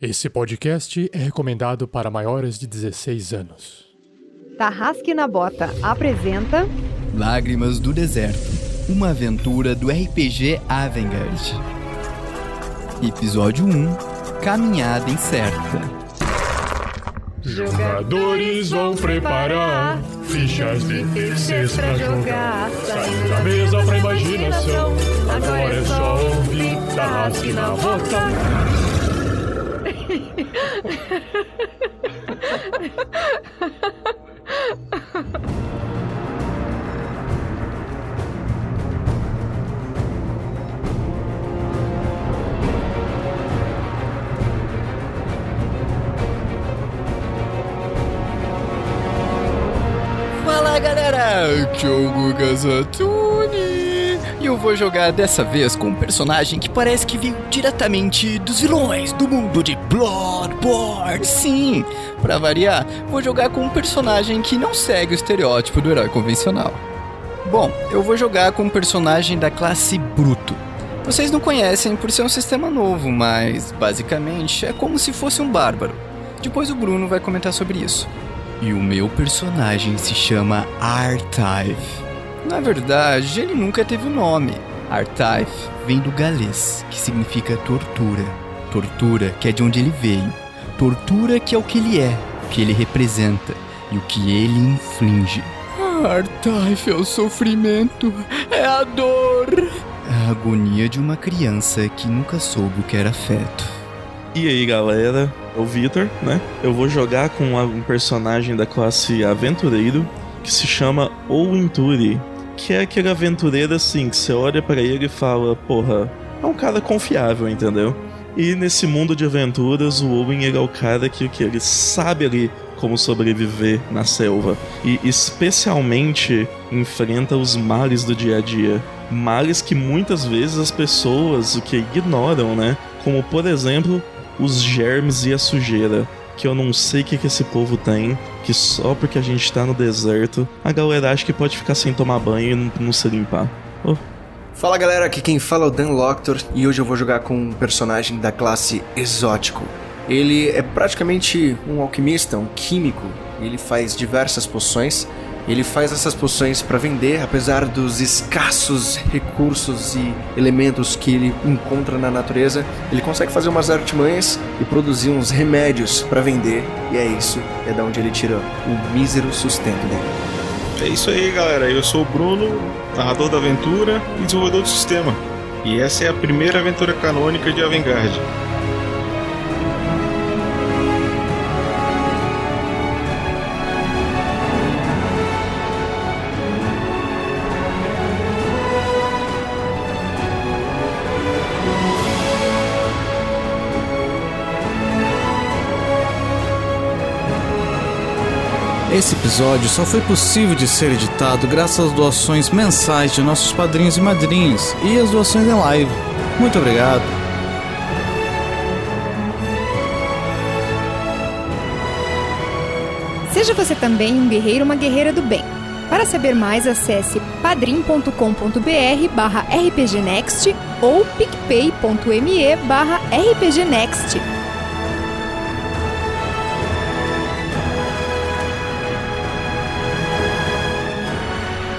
Esse podcast é recomendado para maiores de 16 anos. Tarrasque na Bota apresenta Lágrimas do Deserto, uma aventura do RPG Avengard. Episódio 1 Caminhada Incerta. Jogadores vão preparar fichas de terceiros pra jogar. Saindo da mesa pra imaginação. Agora é só ouvir Tarrasque na Bota. Fala galera, aqui é o eu vou jogar dessa vez com um personagem que parece que veio diretamente dos vilões do mundo de Bloodborne. Sim, pra variar, vou jogar com um personagem que não segue o estereótipo do herói convencional. Bom, eu vou jogar com um personagem da classe Bruto. Vocês não conhecem por ser um sistema novo, mas basicamente é como se fosse um bárbaro. Depois o Bruno vai comentar sobre isso. E o meu personagem se chama Archive. Na verdade, ele nunca teve nome. Archive vem do galês, que significa tortura. Tortura que é de onde ele veio. Tortura que é o que ele é, o que ele representa e o que ele inflige. Archive é o sofrimento, é a dor. É a agonia de uma criança que nunca soube o que era afeto. E aí galera, é o Victor, né? Eu vou jogar com um personagem da classe Aventureiro que se chama Owinturi, que é aquele aventureiro assim que você olha para ele e fala, porra, é um cara confiável, entendeu? E nesse mundo de aventuras, o Owen ele é o cara que, que ele sabe ali como sobreviver na selva e especialmente enfrenta os males do dia a dia, males que muitas vezes as pessoas o que ignoram, né? Como por exemplo os germes e a sujeira. Que eu não sei o que, que esse povo tem, que só porque a gente tá no deserto, a galera acha que pode ficar sem tomar banho e não, não se limpar. Oh. Fala galera, aqui quem fala é o Dan Loctor e hoje eu vou jogar com um personagem da classe Exótico. Ele é praticamente um alquimista, um químico, ele faz diversas poções ele faz essas poções para vender, apesar dos escassos recursos e elementos que ele encontra na natureza. Ele consegue fazer umas artimanhas e produzir uns remédios para vender, e é isso, é da onde ele tira o mísero sustento dele. É isso aí, galera. Eu sou o Bruno, narrador da aventura e desenvolvedor do sistema. E essa é a primeira aventura canônica de Avengard. Esse episódio só foi possível de ser editado graças às doações mensais de nossos padrinhos e madrinhas e as doações em live. Muito obrigado. Seja você também um guerreiro ou uma guerreira do bem. Para saber mais, acesse padrim.com.br barra rpgnext ou picpay.me barra rpgnext.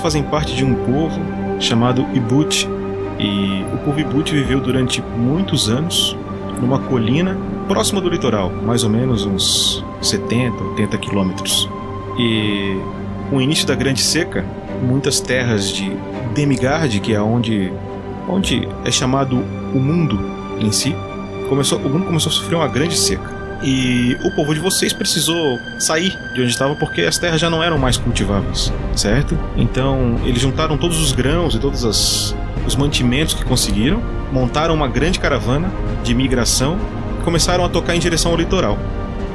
Fazem parte de um povo chamado Ibut. E o povo Ibut viveu durante muitos anos numa colina próxima do litoral, mais ou menos uns 70, 80 quilômetros. E com o início da Grande Seca, muitas terras de Demigard, que é onde, onde é chamado o mundo em si, começou, o mundo começou a sofrer uma grande seca. E o povo de vocês precisou sair de onde estava porque as terras já não eram mais cultiváveis, certo? Então eles juntaram todos os grãos e todos as, os mantimentos que conseguiram, montaram uma grande caravana de migração e começaram a tocar em direção ao litoral.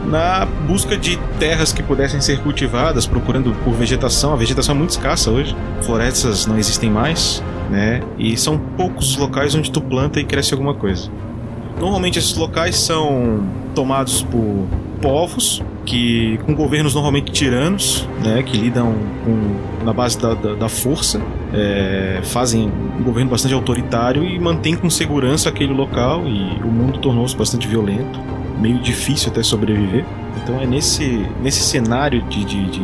Na busca de terras que pudessem ser cultivadas, procurando por vegetação. A vegetação é muito escassa hoje, florestas não existem mais, né? E são poucos os locais onde tu planta e cresce alguma coisa. Normalmente esses locais são tomados por povos que com governos normalmente tiranos, né, que lidam com, na base da, da, da força, é, fazem um governo bastante autoritário e mantém com segurança aquele local e o mundo tornou-se bastante violento, meio difícil até sobreviver. Então é nesse, nesse cenário de, de, de,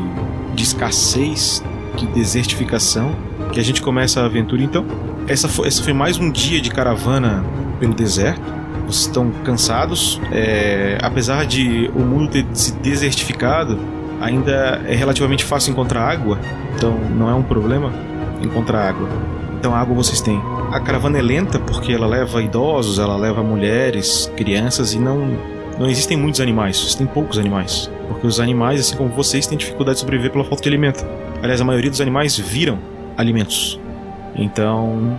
de escassez, de desertificação, que a gente começa a aventura. Então, essa foi, essa foi mais um dia de caravana pelo deserto estão cansados. É, apesar de o mundo ter se desertificado, ainda é relativamente fácil encontrar água, então não é um problema encontrar água. Então água vocês têm. A caravana é lenta porque ela leva idosos, ela leva mulheres, crianças e não não existem muitos animais, existem poucos animais, porque os animais, assim como vocês, têm dificuldade de sobreviver pela falta de alimento. Aliás, a maioria dos animais viram alimentos. Então,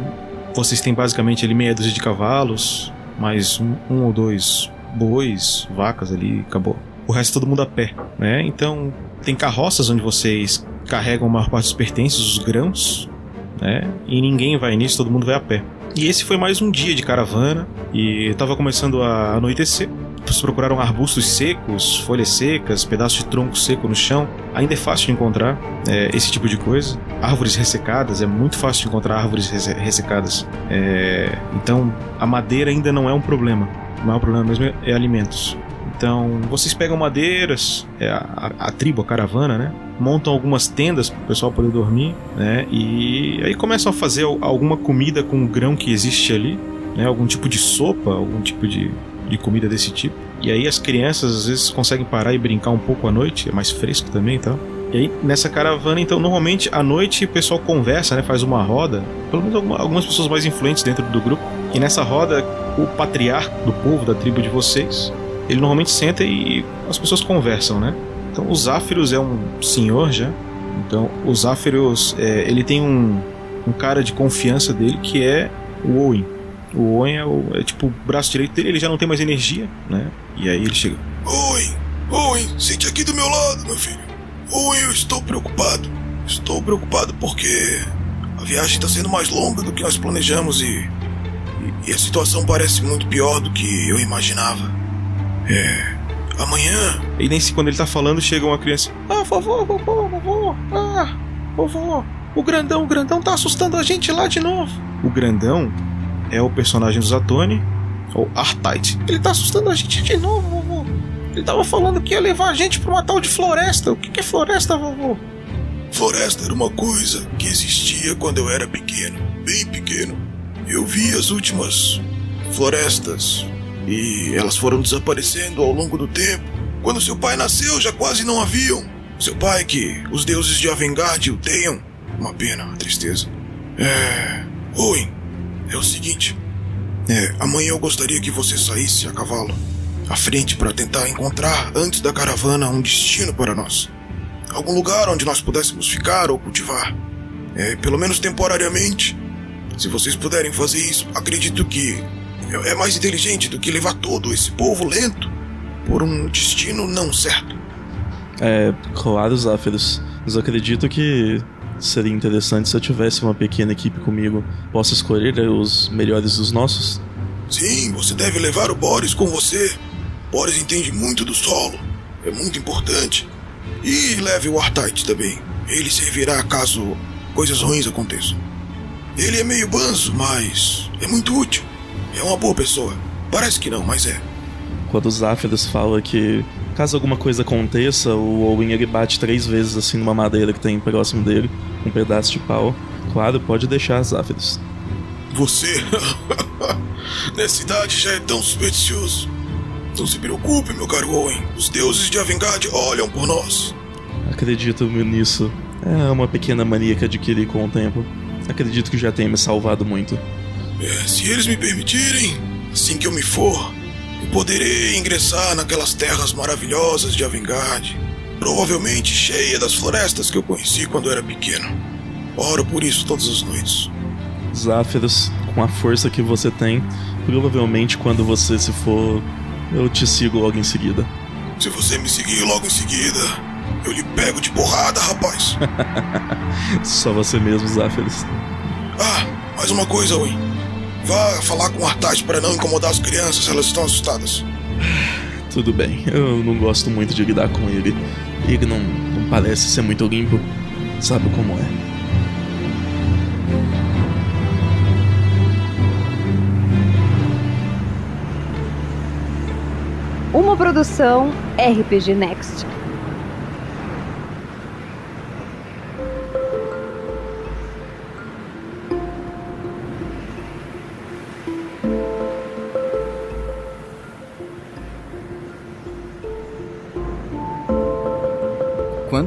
vocês têm basicamente ali meia dúzia de cavalos, mais um, um ou dois bois, vacas ali, acabou. O resto todo mundo a pé, né? Então tem carroças onde vocês carregam a maior parte dos pertences, os grãos, né? E ninguém vai nisso, todo mundo vai a pé. E esse foi mais um dia de caravana e estava começando a anoitecer. Procuraram arbustos secos, folhas secas, pedaços de tronco seco no chão. Ainda é fácil de encontrar é, esse tipo de coisa. Árvores ressecadas, é muito fácil de encontrar árvores ressecadas. É, então, a madeira ainda não é um problema. O maior problema mesmo é, é alimentos. Então, vocês pegam madeiras, é, a, a, a, tribo, a caravana, né? Montam algumas tendas para o pessoal poder dormir, né? E aí começam a fazer alguma comida com o grão que existe ali, né? Algum tipo de sopa, algum tipo de, de comida desse tipo. E aí as crianças às vezes conseguem parar e brincar um pouco à noite, é mais fresco também e tal. E aí, nessa caravana, então, normalmente à noite o pessoal conversa, né? Faz uma roda, pelo menos algumas pessoas mais influentes dentro do grupo. E nessa roda, o patriarca do povo, da tribo de vocês, ele normalmente senta e as pessoas conversam, né? Então, o Záfiros é um senhor já. Então, o Záfiros, é, ele tem um, um cara de confiança dele que é o Owen. O Owen é, o, é tipo o braço direito dele, ele já não tem mais energia, né? E aí ele chega: Owen, Owen, sente aqui do meu lado, meu filho. Owen, eu estou preocupado. Estou preocupado porque a viagem está sendo mais longa do que nós planejamos e, e, e a situação parece muito pior do que eu imaginava. É. Amanhã. E nem se quando ele tá falando chega uma criança: Ah, vovô, vovô, vovô, ah, vovô, o grandão, o grandão tá assustando a gente lá de novo. O grandão é o personagem do Zatoni, ou Artite. Ele tá assustando a gente de novo, vovô. Ele tava falando que ia levar a gente pra uma tal de floresta. O que, que é floresta, vovô? Floresta era uma coisa que existia quando eu era pequeno, bem pequeno. Eu vi as últimas florestas e elas foram desaparecendo ao longo do tempo. Quando seu pai nasceu, já quase não haviam. Seu pai, que os deuses de Avengard o tenham. Uma pena, uma tristeza. É. Owen, é o seguinte. É, amanhã eu gostaria que você saísse a cavalo à frente para tentar encontrar antes da caravana um destino para nós. Algum lugar onde nós pudéssemos ficar ou cultivar. É, pelo menos temporariamente. Se vocês puderem fazer isso, acredito que é mais inteligente do que levar todo esse povo lento por um destino não certo. É, claro, Záferos. Mas acredito que seria interessante se eu tivesse uma pequena equipe comigo. Posso escolher os melhores dos nossos? Sim, você deve levar o Boris com você. Boris entende muito do solo. É muito importante. E leve o Artite também. Ele servirá caso coisas ruins aconteçam. Ele é meio banzo, mas é muito útil. É uma boa pessoa. Parece que não, mas é. Quando os Záfiros fala que Caso alguma coisa aconteça, o Owen ele bate três vezes assim numa madeira que tem próximo dele, um pedaço de pau. Claro, pode deixar, Záfiros. Você, nessa idade, já é tão supersticioso. Não se preocupe, meu caro Owen. Os deuses de Avengard olham por nós. Acredito nisso. É uma pequena mania que adquiri com o tempo. Acredito que já tenha me salvado muito. É, se eles me permitirem, assim que eu me for, eu poderei ingressar naquelas terras maravilhosas de Avengard. Provavelmente cheia das florestas que eu conheci quando era pequeno. Oro por isso todas as noites. Záfiros, com a força que você tem, provavelmente quando você se for, eu te sigo logo em seguida. Se você me seguir logo em seguida, eu lhe pego de porrada, rapaz. Só você mesmo, Záfiros. Ah, mais uma coisa, Owen. Vá falar com o Artais para não incomodar as crianças, elas estão assustadas. Tudo bem, eu não gosto muito de lidar com ele. Ele não, não parece ser muito limpo. Sabe como é. Uma produção RPG Next.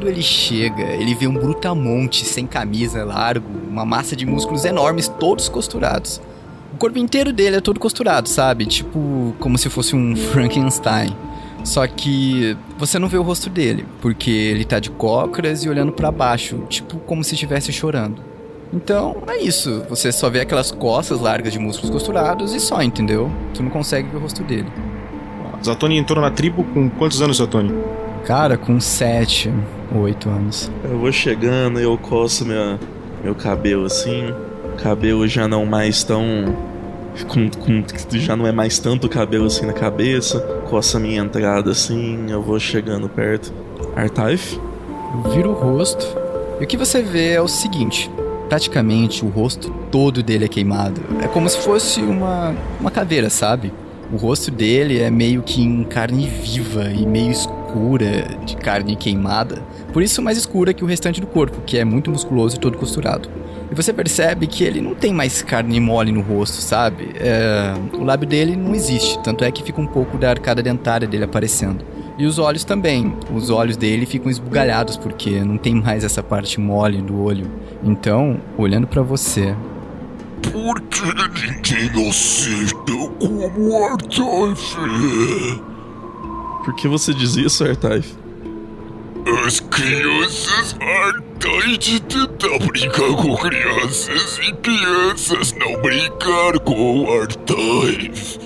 Quando ele chega, ele vê um brutamonte sem camisa, largo, uma massa de músculos enormes, todos costurados. O corpo inteiro dele é todo costurado, sabe? Tipo, como se fosse um Frankenstein. Só que você não vê o rosto dele, porque ele tá de cócoras e olhando para baixo, tipo como se estivesse chorando. Então, é isso. Você só vê aquelas costas largas de músculos costurados e só, entendeu? Tu não consegue ver o rosto dele. Zatoni entrou na tribo com quantos anos, Zatoni? Cara, com 7, 8 anos. Eu vou chegando, eu coço minha, meu cabelo assim. Cabelo já não mais tão. Com, com, já não é mais tanto cabelo assim na cabeça. Coça minha entrada assim. Eu vou chegando perto. Artaif? Vira o rosto. E o que você vê é o seguinte: praticamente o rosto todo dele é queimado. É como se fosse uma, uma caveira, sabe? O rosto dele é meio que em carne viva e meio escura de carne queimada. Por isso mais escura que o restante do corpo, que é muito musculoso e todo costurado. E você percebe que ele não tem mais carne mole no rosto, sabe? É, o lábio dele não existe, tanto é que fica um pouco da arcada dentária dele aparecendo. E os olhos também. Os olhos dele ficam esbugalhados porque não tem mais essa parte mole do olho. Então, olhando para você, Por que ninguém aceita como Artaif? Por que você diz isso, Artaif? As crianças Artaif tentar brincar com crianças e crianças não brincar com Artaif.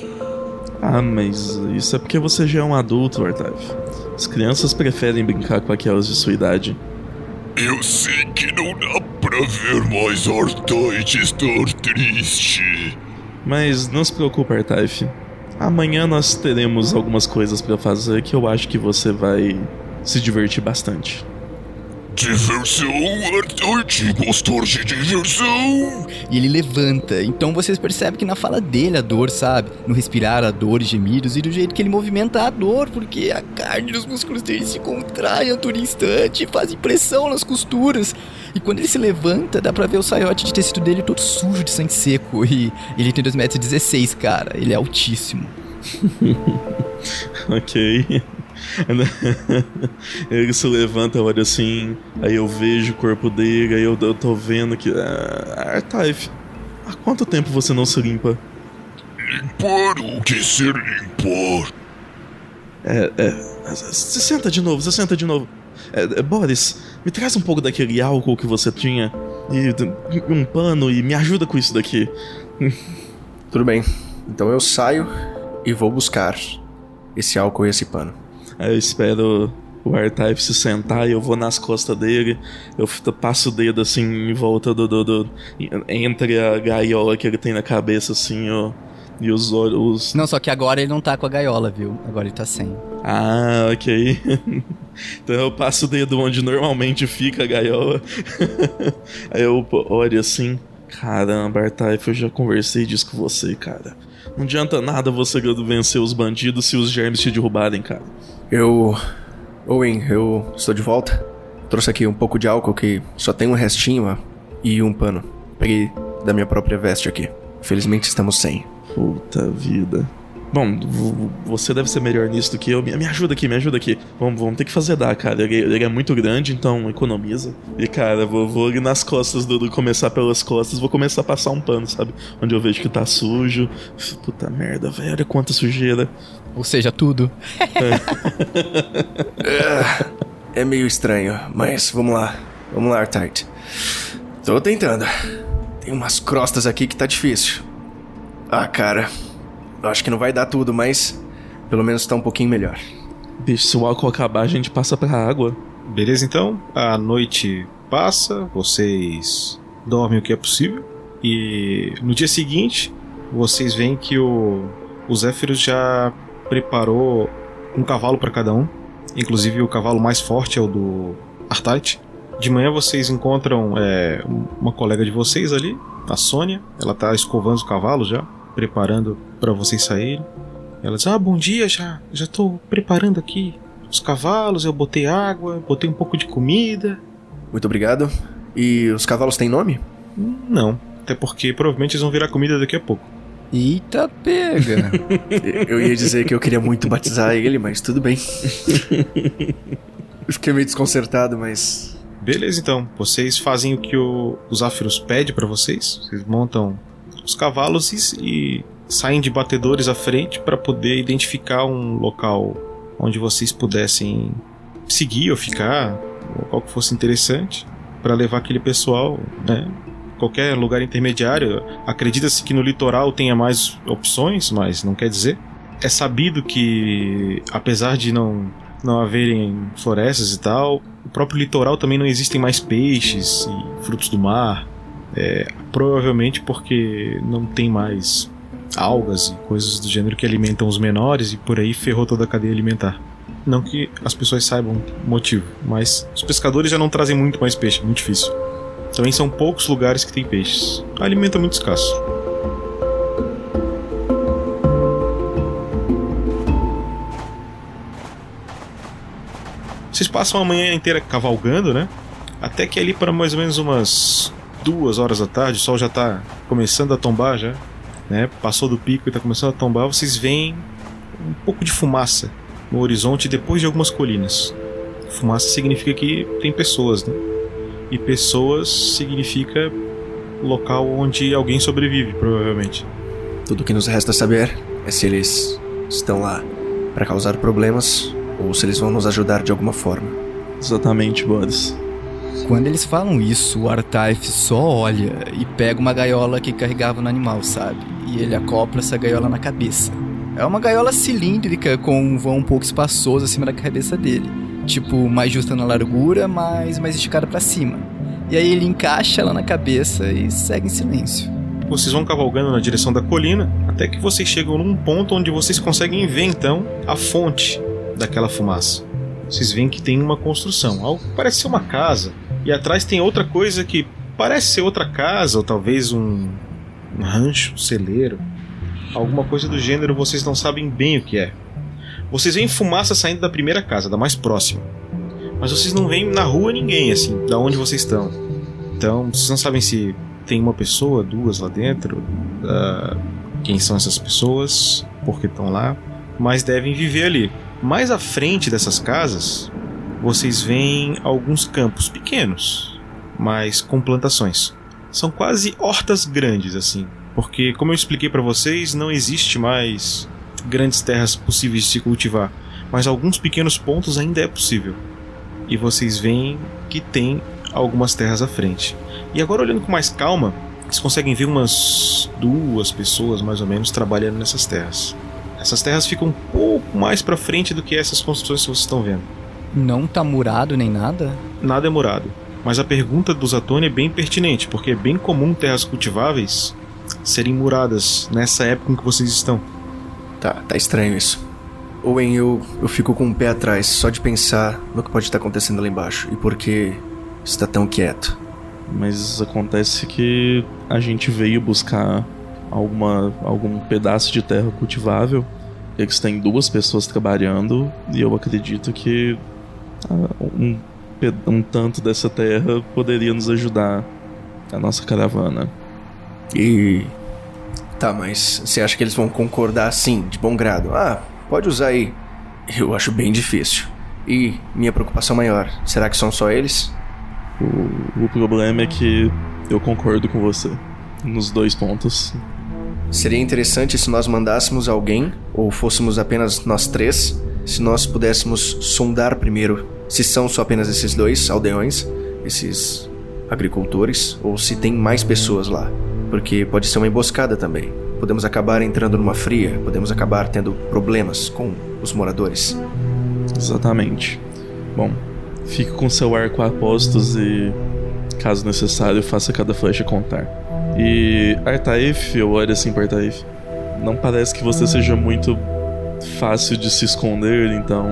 Ah, mas isso é porque você já é um adulto, Artaif. As crianças preferem brincar com aquelas de sua idade. Eu sei que não dá pra ver mais Artaif estar triste. Mas não se preocupe, Artaif. Amanhã nós teremos algumas coisas pra fazer que eu acho que você vai se divertir bastante. Diversão, Artaif, gostar de diversão. E ele levanta. Então vocês percebem que na fala dele a dor, sabe? No respirar a dor e gemidos e do jeito que ele movimenta a dor, porque a carne dos músculos dele se contrai a todo instante, faz pressão nas costuras. E quando ele se levanta, dá pra ver o saiote de tecido dele todo sujo de sangue seco. E ele tem 2,16 metros, cara. Ele é altíssimo. ok. Ele se levanta, olha assim, aí eu vejo o corpo dele, aí eu, eu tô vendo que. Ah, Artaif, há quanto tempo você não se limpa? Limpar o que ser limpar? É, é. Se senta de novo, se senta de novo. É, é, Boris, me traz um pouco daquele álcool que você tinha e um pano e me ajuda com isso daqui. Tudo bem. Então eu saio e vou buscar esse álcool e esse pano. Aí eu espero o Artaif se sentar e eu vou nas costas dele. Eu passo o dedo assim em volta do, do, do- Entre a gaiola que ele tem na cabeça, assim, ó. E os olhos. Não, só que agora ele não tá com a gaiola, viu? Agora ele tá sem. Ah, ok. então eu passo o dedo onde normalmente fica a gaiola. Aí eu olho assim. Caramba, Artaif, eu já conversei disso com você, cara. Não adianta nada você vencer os bandidos se os germes te derrubarem, cara. Eu. Owen, eu estou de volta. Trouxe aqui um pouco de álcool que só tem um restinho ó, e um pano. Peguei da minha própria veste aqui. Felizmente estamos sem. Puta vida. Bom, você deve ser melhor nisso do que eu. Me, me ajuda aqui, me ajuda aqui. Vamos, vamos ter que fazer dar, cara. Ele, ele é muito grande, então economiza. E, cara, vou, vou ali nas costas do, do- Começar pelas costas, vou começar a passar um pano, sabe? Onde eu vejo que tá sujo. Puta merda, velho. Olha quanta sujeira. Ou seja, tudo. É meio estranho, mas vamos lá. Vamos lá, Artite. Tô tentando. Tem umas crostas aqui que tá difícil. Ah, cara. Eu acho que não vai dar tudo, mas pelo menos tá um pouquinho melhor. Bicho, se o álcool acabar, a gente passa pra água. Beleza, então. A noite passa, vocês dormem o que é possível. E no dia seguinte, vocês veem que o, o Zéfiros já preparou um cavalo para cada um. Inclusive, o cavalo mais forte é o do Artite. De manhã, vocês encontram é, uma colega de vocês ali, a Sônia. Ela tá escovando os cavalos já, preparando para vocês saírem. Ela diz: Ah, bom dia, já, já tô preparando aqui os cavalos, eu botei água, botei um pouco de comida. Muito obrigado. E os cavalos têm nome? Não, até porque provavelmente eles vão virar comida daqui a pouco. Eita, pega. Eu ia dizer que eu queria muito batizar ele, mas tudo bem. Eu Fiquei meio desconcertado, mas. Beleza, então. Vocês fazem o que o, o Zafirus pede pra vocês. Vocês montam os cavalos e, e saem de batedores à frente para poder identificar um local onde vocês pudessem seguir ou ficar, um local que fosse interessante, para levar aquele pessoal, né? Qualquer lugar intermediário. Acredita-se que no litoral tenha mais opções, mas não quer dizer. É sabido que, apesar de não, não haverem florestas e tal, o próprio litoral também não existem mais peixes e frutos do mar. É, provavelmente porque não tem mais algas e coisas do gênero que alimentam os menores e por aí ferrou toda a cadeia alimentar. Não que as pessoas saibam o motivo, mas os pescadores já não trazem muito mais peixe, muito difícil. Também são poucos lugares que tem peixes. O alimento é muito escasso. Vocês passam a manhã inteira cavalgando, né? Até que ali para mais ou menos umas duas horas da tarde, o sol já tá começando a tombar já, né? Passou do pico e tá começando a tombar, vocês veem um pouco de fumaça no horizonte depois de algumas colinas. Fumaça significa que tem pessoas, né? E pessoas significa local onde alguém sobrevive, provavelmente. Tudo que nos resta saber é se eles estão lá para causar problemas ou se eles vão nos ajudar de alguma forma. Exatamente, Boris. Quando eles falam isso, o Artaif só olha e pega uma gaiola que carregava no animal, sabe? E ele acopla essa gaiola na cabeça. É uma gaiola cilíndrica com um vão um pouco espaçoso acima da cabeça dele. Tipo, mais justa na largura, mas mais esticada para cima. E aí ele encaixa ela na cabeça e segue em silêncio. Vocês vão cavalgando na direção da colina até que vocês chegam num ponto onde vocês conseguem ver então a fonte daquela fumaça. Vocês veem que tem uma construção, algo que parece ser uma casa, e atrás tem outra coisa que parece ser outra casa, ou talvez um, um rancho, um celeiro, alguma coisa do gênero, vocês não sabem bem o que é. Vocês veem fumaça saindo da primeira casa, da mais próxima. Mas vocês não veem na rua ninguém, assim, da onde vocês estão. Então, vocês não sabem se tem uma pessoa, duas lá dentro, uh, quem são essas pessoas, por que estão lá, mas devem viver ali. Mais à frente dessas casas, vocês veem alguns campos pequenos, mas com plantações. São quase hortas grandes assim, porque como eu expliquei para vocês, não existe mais grandes terras possíveis de se cultivar, mas alguns pequenos pontos ainda é possível. E vocês veem que tem algumas terras à frente. E agora olhando com mais calma, vocês conseguem ver umas duas pessoas mais ou menos trabalhando nessas terras. Essas terras ficam um pouco mais para frente do que essas construções que vocês estão vendo. Não tá murado nem nada? Nada é murado. Mas a pergunta do Zatoni é bem pertinente, porque é bem comum terras cultiváveis serem muradas nessa época em que vocês estão. Tá, tá estranho isso. Owen, eu, eu fico com o um pé atrás só de pensar no que pode estar acontecendo lá embaixo e por que está tão quieto. Mas acontece que a gente veio buscar alguma, algum pedaço de terra cultivável eles têm duas pessoas trabalhando e eu acredito que ah, um, um tanto dessa terra poderia nos ajudar a nossa caravana. E. Tá, mas você acha que eles vão concordar assim, de bom grado? Ah, pode usar aí. Eu acho bem difícil. E minha preocupação maior, será que são só eles? O, o problema é que eu concordo com você nos dois pontos. Seria interessante se nós mandássemos alguém, ou fôssemos apenas nós três, se nós pudéssemos sondar primeiro se são só apenas esses dois aldeões, esses agricultores, ou se tem mais pessoas lá. Porque pode ser uma emboscada também. Podemos acabar entrando numa fria, podemos acabar tendo problemas com os moradores. Exatamente. Bom, fique com seu arco a e, caso necessário, faça cada flecha contar. E Artaif, eu olho assim para Artaif. Não parece que você seja muito fácil de se esconder, então.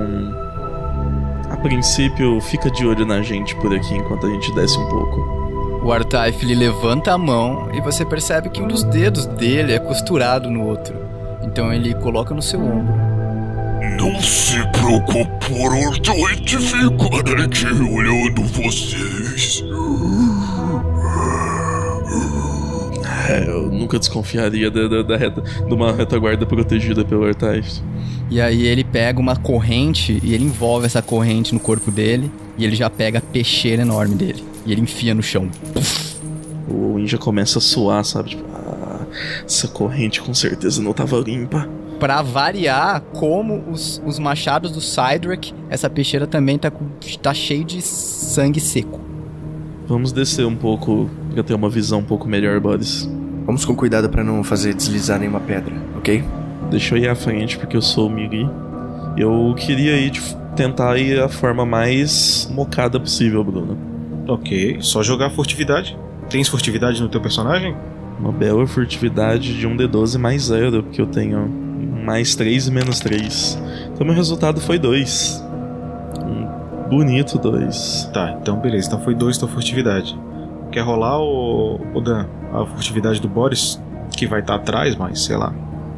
A princípio, fica de olho na gente por aqui enquanto a gente desce um pouco. O Artaif ele levanta a mão e você percebe que um dos dedos dele é costurado no outro. Então ele coloca no seu ombro. Não se preocupe, por onde ficarei olhando vocês. É, eu nunca desconfiaria da, da, da reta, de uma retaguarda protegida pelo Artaif. E aí ele pega uma corrente e ele envolve essa corrente no corpo dele e ele já pega a peixeira enorme dele e ele enfia no chão. O Inja começa a suar, sabe? Tipo, ah, essa corrente com certeza não tava limpa. Pra variar, como os, os machados do Cydric, essa peixeira também tá, tá cheio de sangue seco. Vamos descer um pouco pra ter uma visão um pouco melhor, Boris. Vamos com cuidado para não fazer deslizar nenhuma pedra, ok? Deixa eu ir à frente porque eu sou o Miri. Eu queria ir de, tentar ir a forma mais mocada possível, Bruno. Ok, só jogar furtividade. Tens furtividade no teu personagem? Uma bela furtividade de um D12 mais zero, porque eu tenho mais 3 e menos 3. Então meu resultado foi 2. Um bonito 2. Tá, então beleza. Então foi dois tua furtividade. Quer rolar, o, o Dan, a furtividade do Boris? Que vai estar atrás, mas sei lá.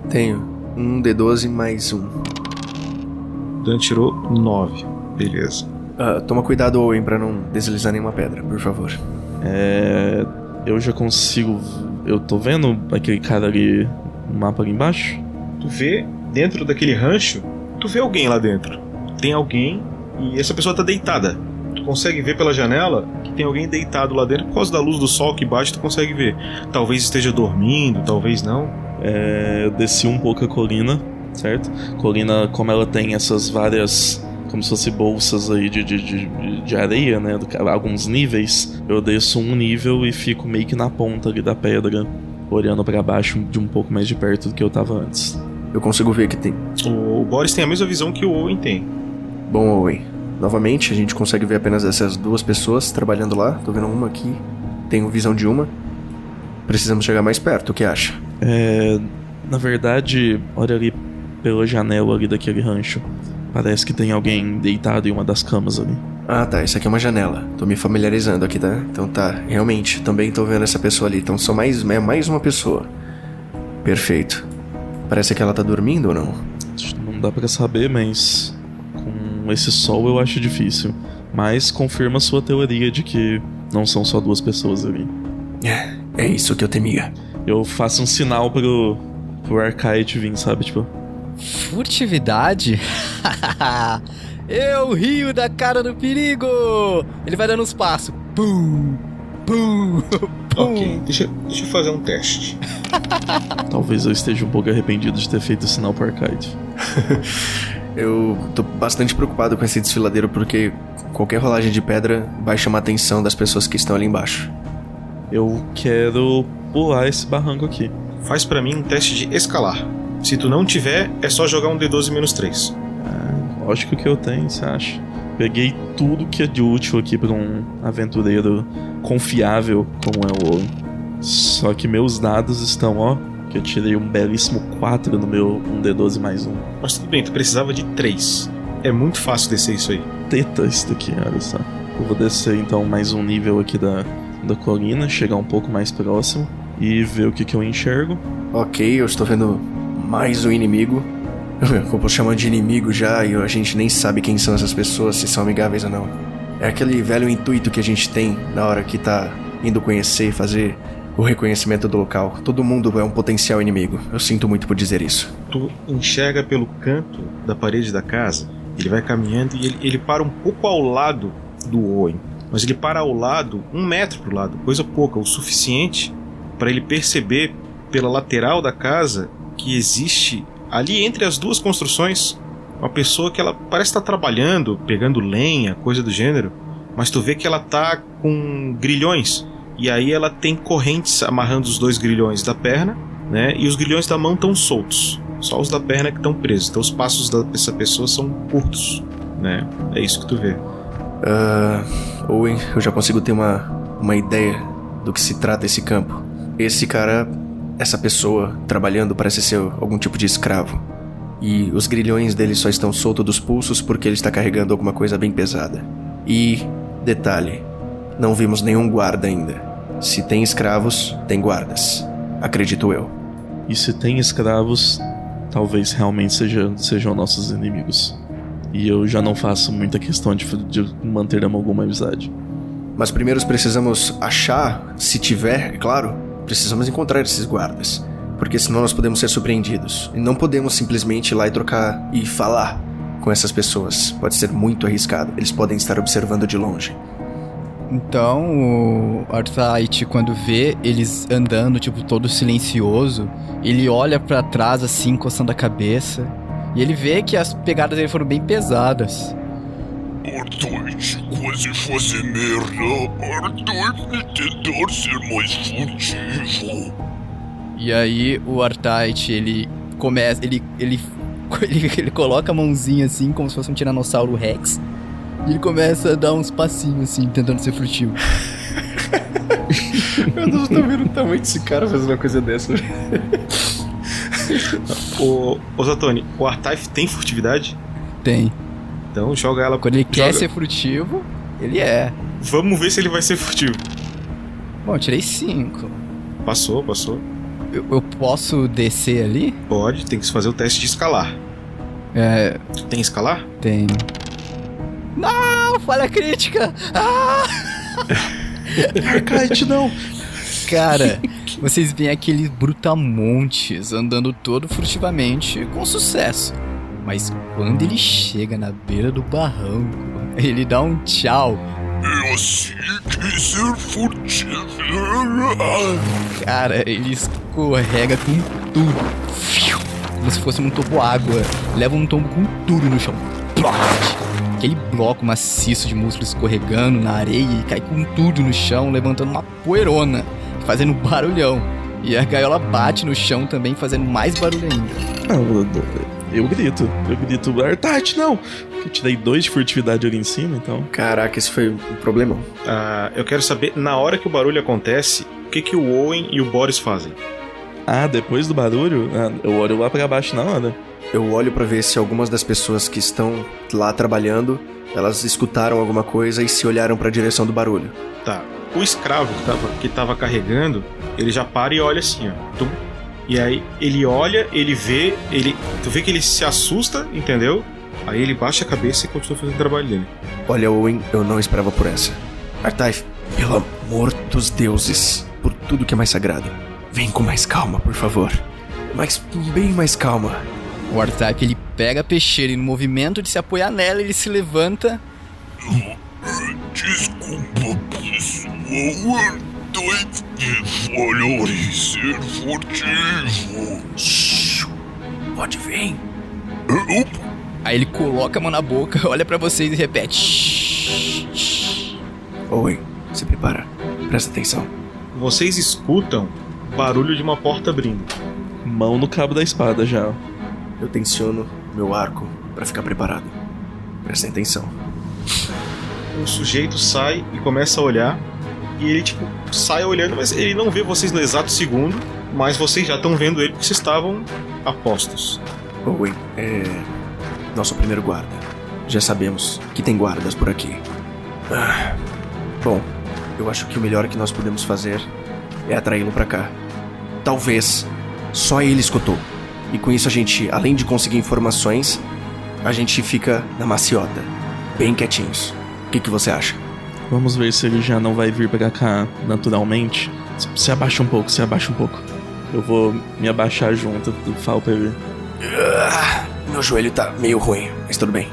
Tenho um D12 mais um. O Dan tirou 9. Beleza. Ah, toma cuidado, Owen, pra não deslizar nenhuma pedra, por favor. É. Eu já consigo. Eu tô vendo aquele cara ali no mapa ali embaixo? Tu vê dentro daquele rancho, tu vê alguém lá dentro. Tem alguém e essa pessoa tá deitada. Consegue ver pela janela que tem alguém deitado lá dentro por causa da luz do sol que bate, tu consegue ver. Talvez esteja dormindo, talvez não. É, eu desci um pouco a colina, certo? Colina, como ela tem essas várias. Como se fossem bolsas aí de, de, de, de areia, né? Do, alguns níveis. Eu desço um nível e fico meio que na ponta ali da pedra, olhando para baixo de um pouco mais de perto do que eu tava antes. Eu consigo ver que tem. O Boris tem a mesma visão que o Owen tem. Bom, Owen, novamente a gente consegue ver apenas essas duas pessoas trabalhando lá. Tô vendo uma aqui, tenho visão de uma. Precisamos chegar mais perto, o que acha? É. Na verdade, olha ali pela janela ali daquele rancho. Parece que tem alguém deitado em uma das camas ali. Ah, tá. Isso aqui é uma janela. Tô me familiarizando aqui, tá? Então tá. Realmente, também tô vendo essa pessoa ali. Então são mais, é mais uma pessoa. Perfeito. Parece que ela tá dormindo ou não? Não dá para saber, mas esse sol eu acho difícil. Mas confirma sua teoria de que não são só duas pessoas ali. É, é isso que eu temia. Eu faço um sinal pro, pro Arcade vir, sabe? Tipo, Furtividade? eu rio da cara do perigo! Ele vai dando uns passos. Pum! Pum! Pum! Ok, deixa, deixa eu fazer um teste. talvez eu esteja um pouco arrependido de ter feito o sinal pro Arcade. Eu tô bastante preocupado com esse desfiladeiro porque qualquer rolagem de pedra vai chamar a atenção das pessoas que estão ali embaixo. Eu quero pular esse barranco aqui. Faz pra mim um teste de escalar. Se tu não tiver, é só jogar um D12 menos 3. É, lógico que eu tenho, você acha? Peguei tudo que é de útil aqui pra um aventureiro confiável como é o Owen. Só que meus dados estão, ó. Que eu tirei um belíssimo 4 no meu 1D12 mais 1. Mas tudo bem, tu precisava de 3. É muito fácil descer isso aí. Teta isso daqui, olha só. Eu vou descer então mais um nível aqui da, da colina, chegar um pouco mais próximo e ver o que, que eu enxergo. Ok, eu estou vendo mais um inimigo. Eu posso chamar de inimigo já e a gente nem sabe quem são essas pessoas, se são amigáveis ou não. É aquele velho intuito que a gente tem na hora que tá indo conhecer e fazer o reconhecimento do local. Todo mundo é um potencial inimigo. Eu sinto muito por dizer isso. Tu enxerga pelo canto da parede da casa, ele vai caminhando e ele, ele para um pouco ao lado do Owen. Mas ele para ao lado, um metro pro lado, coisa pouca, o suficiente para ele perceber pela lateral da casa que existe ali entre as duas construções uma pessoa que ela parece estar trabalhando, pegando lenha, coisa do gênero, mas tu vê que ela tá com grilhões. E aí ela tem correntes amarrando os dois grilhões da perna, né? E os grilhões da mão estão soltos. Só os da perna que estão presos. Então os passos dessa pessoa são curtos, né? É isso que tu vê. Uh, Owen, eu já consigo ter uma, uma ideia do que se trata esse campo. Esse cara, essa pessoa trabalhando parece ser algum tipo de escravo. E os grilhões dele só estão soltos dos pulsos porque ele está carregando alguma coisa bem pesada. E, detalhe, não vimos nenhum guarda ainda. Se tem escravos, tem guardas. Acredito eu. E se tem escravos, talvez realmente sejam, sejam nossos inimigos. E eu já não faço muita questão de, de manter alguma amizade. Mas primeiro precisamos achar, se tiver, é claro, precisamos encontrar esses guardas. Porque senão nós podemos ser surpreendidos. E não podemos simplesmente ir lá e trocar e falar com essas pessoas. Pode ser muito arriscado. Eles podem estar observando de longe. Então, o Arthite, quando vê eles andando, tipo, todo silencioso, ele olha para trás, assim, coçando a cabeça. E ele vê que as pegadas dele foram bem pesadas. Quase tentar ser mais furtivo. E aí, o Arthite, ele começa. Ele, ele, ele, ele coloca a mãozinha assim, como se fosse um Tiranossauro Rex. E ele começa a dar uns passinhos assim, tentando ser furtivo. Meu Deus, eu tô vendo o tamanho desse cara fazendo uma coisa dessa. ô, ô Zatoni, o Artaif tem furtividade? Tem. Então joga ela. Quando ele joga... quer ser furtivo, ele é. Vamos ver se ele vai ser furtivo. Bom, eu tirei 5. Passou, passou. Eu, eu, posso descer ali? Pode, tem que fazer o teste de escalar. É. Tem escalar? Tem. Não, falha crítica! Ah! Arcade, não! Cara, vocês veem aqueles brutamontes andando todo furtivamente com sucesso. Mas quando ele chega na beira do barranco, ele dá um tchau. É assim que ser furtivo. Cara, ele escorrega com tudo. Como se fosse um tobo água. Leva um tombo com tudo no chão. Aquele bloco maciço de músculo escorregando na areia e cai com tudo no chão, levantando uma poeirona, fazendo barulhão. E a gaiola bate no chão também, fazendo mais barulho ainda. Ah, eu grito, eu grito, Artite, não! Eu tirei dois de furtividade ali em cima, então. Caraca, esse foi um problema. Ah, eu quero saber, na hora que o barulho acontece, o que, que o Owen e o Boris fazem? Ah, depois do barulho, ah, eu olho lá pra baixo na hora. Eu olho para ver se algumas das pessoas que estão lá trabalhando, elas escutaram alguma coisa e se olharam para a direção do barulho. Tá. O escravo que tava, que tava carregando, ele já para e olha assim, ó. Tum. E aí ele olha, ele vê, ele, tu vê que ele se assusta, entendeu? Aí ele baixa a cabeça e continua fazendo o trabalho dele. Olha, Owen, eu não esperava por essa. Artaif, pelo amor dos deuses, por tudo que é mais sagrado, vem com mais calma, por favor. Mas bem mais calma. O Artap ele pega a peixeira e no movimento de se apoiar nela, ele se levanta. Desculpa, pessoal. Falhou em ser furtivo. Shhh, pode vir. Eu... Aí ele coloca a mão na boca, olha para vocês e repete. Shhh. Oi, se prepara. Presta atenção. Vocês escutam barulho de uma porta abrindo. Mão no cabo da espada já eu tensiono meu arco para ficar preparado. Prestem atenção. O sujeito sai e começa a olhar. E ele, tipo, sai olhando, mas ele não vê vocês no exato segundo. Mas vocês já estão vendo ele porque vocês estavam apostos. Owen, é. Nosso primeiro guarda. Já sabemos que tem guardas por aqui. Ah. Bom, eu acho que o melhor que nós podemos fazer é atraí-lo para cá. Talvez só ele escutou E com isso a gente, além de conseguir informações, a gente fica na maciota, bem quietinhos. O que, que você acha? Vamos ver se ele já não vai vir pra cá naturalmente. Se- Se abaixa um pouco, se abaixa um pouco. Eu vou me abaixar junto, eu falo pra ele. Ah, meu joelho tá meio ruim, mas tudo bem.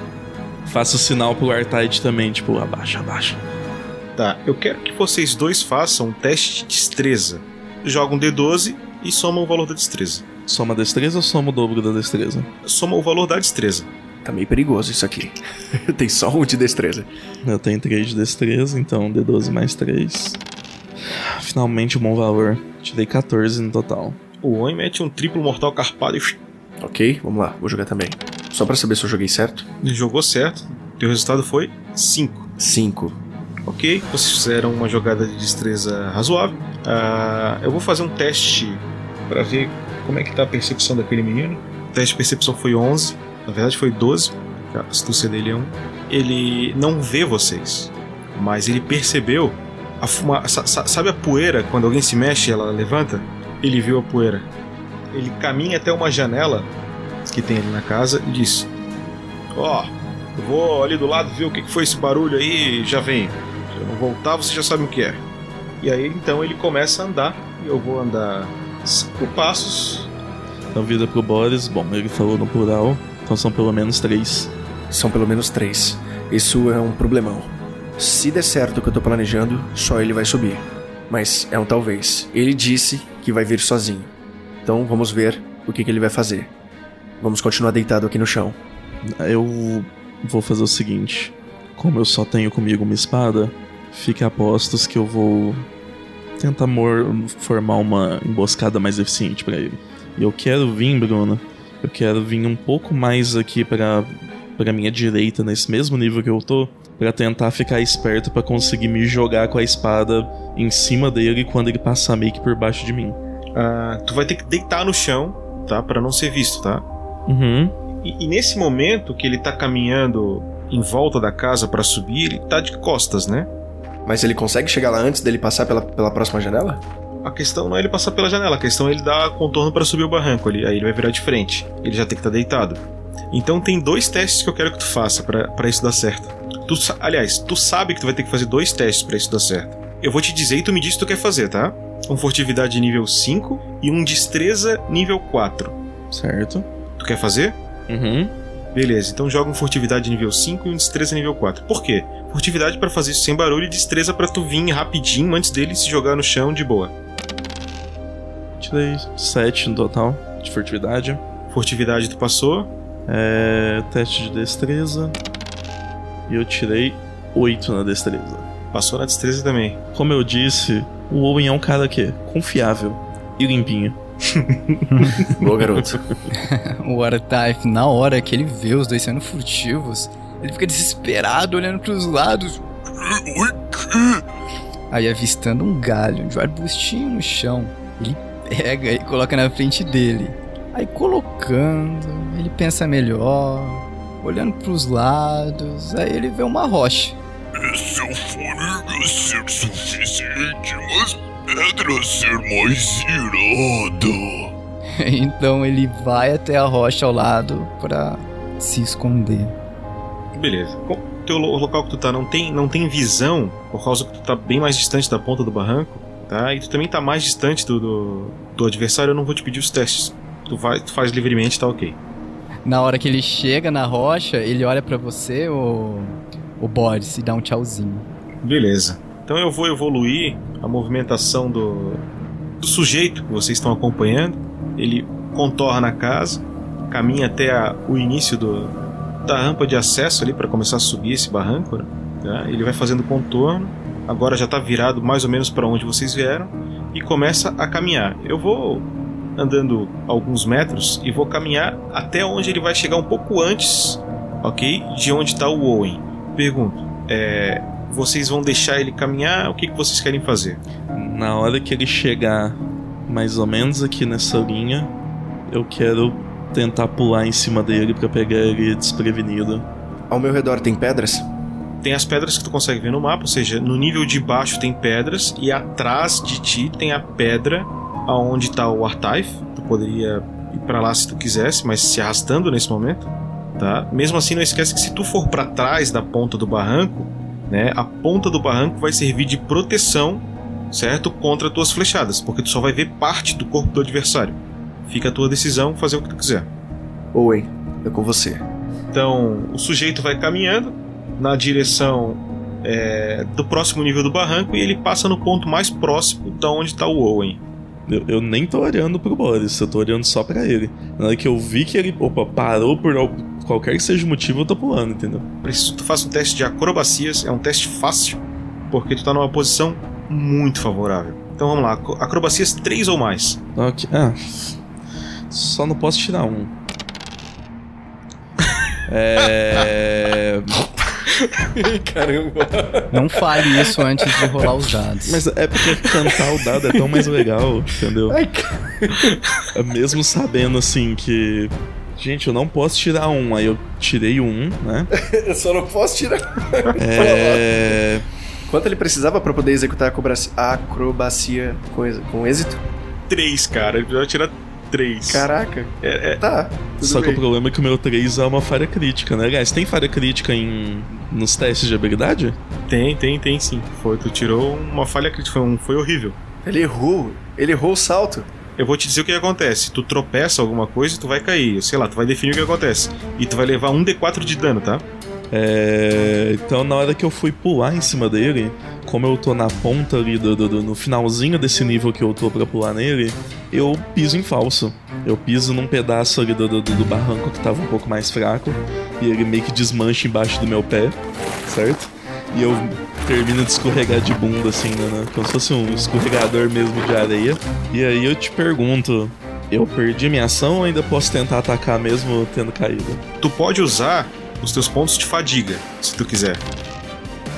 Faço sinal pro Artide também, tipo, abaixa, abaixa. Tá, eu quero que vocês dois façam um teste de destreza. Joga um D12 e soma o valor da destreza. Soma a destreza ou soma o dobro da destreza? Soma o valor da destreza. Tá meio perigoso isso aqui. Tem só um de destreza. Eu tenho 3 de destreza, então D12 mais 3. Finalmente um bom valor. Tirei 14 no total. O Owen mete um triplo mortal carpado e Ok, vamos lá, vou jogar também. Só pra saber se eu joguei certo. jogou certo. Teu resultado foi 5. 5. Ok, vocês fizeram uma jogada de destreza razoável. Ah, eu vou fazer um teste pra ver como é que tá a percepção daquele menino. O teste de percepção foi 11, na verdade foi 12. A astúcia dele é 1. Ele não vê vocês, mas ele percebeu a fuma... sa- sa- Sabe a poeira quando alguém se mexe ela levanta? Ele viu a poeira. Ele caminha até uma janela que tem ali na casa e diz: Ó, eu vou ali do lado ver o que foi esse barulho aí já venho. Se eu não voltar, você já sabe o que é. E aí então ele começa a andar. E eu vou andar cinco passos. Então vira pro Boris. Bom, ele falou no plural, então são pelo menos 3. São pelo menos três. Isso é um problemão. Se der certo o que eu tô planejando, só ele vai subir. Mas é um talvez. Ele disse que vai vir sozinho. Então vamos ver o que, que ele vai fazer. Vamos continuar deitado aqui no chão. Eu vou fazer o seguinte: como eu só tenho comigo uma espada, fique a postos que eu vou tentar mor- formar uma emboscada mais eficiente pra ele. E eu quero vir, Bruno, eu quero vir um pouco mais aqui pra para minha direita nesse mesmo nível que eu tô, pra tentar ficar esperto pra conseguir me jogar com a espada em cima dele quando ele passar meio que por baixo de mim. Ah, tu vai ter que deitar no chão, tá? Pra não ser visto, tá? Uhum. E, e nesse momento que ele tá caminhando em volta da casa pra subir, ele tá de costas, né? Mas ele consegue chegar lá antes dele passar pela, pela próxima janela? A questão não é ele passar pela janela, a questão é ele dar contorno pra subir o barranco ali. Aí ele vai virar de frente. Ele já tem que estar deitado. Então tem dois testes que eu quero que tu faça pra pra isso dar certo. Tu, sa- aliás, tu sabe que tu vai ter que fazer dois testes pra isso dar certo. Eu vou te dizer e tu me diz o que tu quer fazer, tá? Um furtividade nível 5 e um destreza nível 4. Certo? Tu quer fazer? Uhum. Beleza, então joga um furtividade nível 5 e um destreza nível 4. Por quê? Furtividade pra fazer isso sem barulho e destreza pra tu vir rapidinho antes dele se jogar no chão de boa. Tirei 7 no total de furtividade. Furtividade tu passou. É, teste de destreza. E eu tirei 8 na destreza. Passou na destreza também. Como eu disse, o Owen é um cara que confiável e limpinho. Boa, garoto. o Artype, na hora que ele vê os dois sendo furtivos, ele fica desesperado olhando pros lados. Aí avistando um galho de um arbustinho no chão, ele pega e coloca na frente dele. Aí colocando, ele pensa melhor, olhando pros lados, aí ele vê uma rocha. Se eu for ser suficiente, mas pedra ser mais irada. então ele vai até a rocha ao lado pra se esconder. Beleza. Com- Teu lo- o local que tu tá não tem, não tem visão, por causa que tu tá bem mais distante da ponta do barranco, tá? E tu também tá mais distante do, do, do adversário, eu não vou te pedir os testes. Tu, vai, tu faz livremente, tá ok. Na hora que ele chega na rocha, ele olha pra você, o, o Boris, e dá um tchauzinho. Beleza. Então eu vou evoluir a movimentação do, do sujeito que vocês estão acompanhando. Ele contorna a casa, caminha até a- o início do, da rampa de acesso ali para começar a subir esse barranco. né? Tá? Ele vai fazendo contorno. Agora já está virado mais ou menos para onde vocês vieram e começa a caminhar. Eu vou andando alguns metros e vou caminhar até onde ele vai chegar um pouco antes, ok, de onde está o Owen. Pergunto, é, vocês vão deixar ele caminhar? O que, que vocês querem fazer? Na hora que ele chegar mais ou menos aqui nessa linha, eu quero tentar pular em cima dele pra pegar ele desprevenido. Ao meu redor tem pedras? Tem as pedras que tu consegue ver no mapa, ou seja, no nível de baixo tem pedras e atrás de ti tem a pedra aonde tá o Artaif. Tu poderia ir pra lá se tu quisesse, mas se arrastando nesse momento, tá? Mesmo assim, não esquece que se tu for pra trás da ponta do barranco, né? A ponta do barranco vai servir de proteção, certo? Contra tuas flechadas, porque tu só vai ver parte do corpo do adversário. Fica a tua decisão fazer o que tu quiser. Owen, é com você. Então, o sujeito vai caminhando na direção é, do próximo nível do barranco e ele passa no ponto mais próximo da onde está o Owen. Eu, eu nem tô olhando pro Boris, eu tô olhando só pra ele. Na hora que eu vi que ele, opa, parou por qualquer que seja o motivo, eu tô pulando, entendeu? Preciso que tu faça um teste de acrobacias, é um teste fácil, porque tu tá numa posição muito favorável. Então vamos lá, acro- acrobacias 3 ou mais. Ok. Ah, só não posso tirar um. É. Caramba. Não fale isso antes de rolar os dados. Mas é porque cantar o dado é tão mais legal, entendeu? É Mesmo sabendo assim que. Gente, eu não posso tirar um, aí eu tirei um, né? Eu só não posso tirar. É. Quanto ele precisava pra poder executar a acrobacia, com, com êxito? 3, cara, ele vai tirar 3. Caraca. É, é, Tá. Tudo Só que bem. o problema é que o meu 3 é uma falha crítica, né? Aliás, tem falha crítica em. nos testes de habilidade? tem, tem, tem sim. Foi, tu tirou uma falha crítica, foi, um, foi horrível. Ele errou. Ele errou o salto. Eu vou te dizer o que acontece. Tu tropeça alguma coisa, tu vai cair. Sei lá, tu vai definir o que acontece. E tu vai levar um D4 de dano, tá? É, Então, na hora que eu fui pular em cima dele, como eu tô na ponta ali, do, do- do- no finalzinho desse nível que eu tô pra pular nele, eu piso em falso. Eu piso num pedaço ali do, do barranco que tava um pouco mais fraco, e ele meio que desmancha embaixo do meu pé, certo? E eu termino de escorregar de bunda, assim, né, né? Como se fosse um escorregador mesmo de areia. E aí eu te pergunto. Eu perdi minha ação ou ainda posso tentar atacar mesmo tendo caído? Tu pode usar os teus pontos de fadiga, se tu quiser.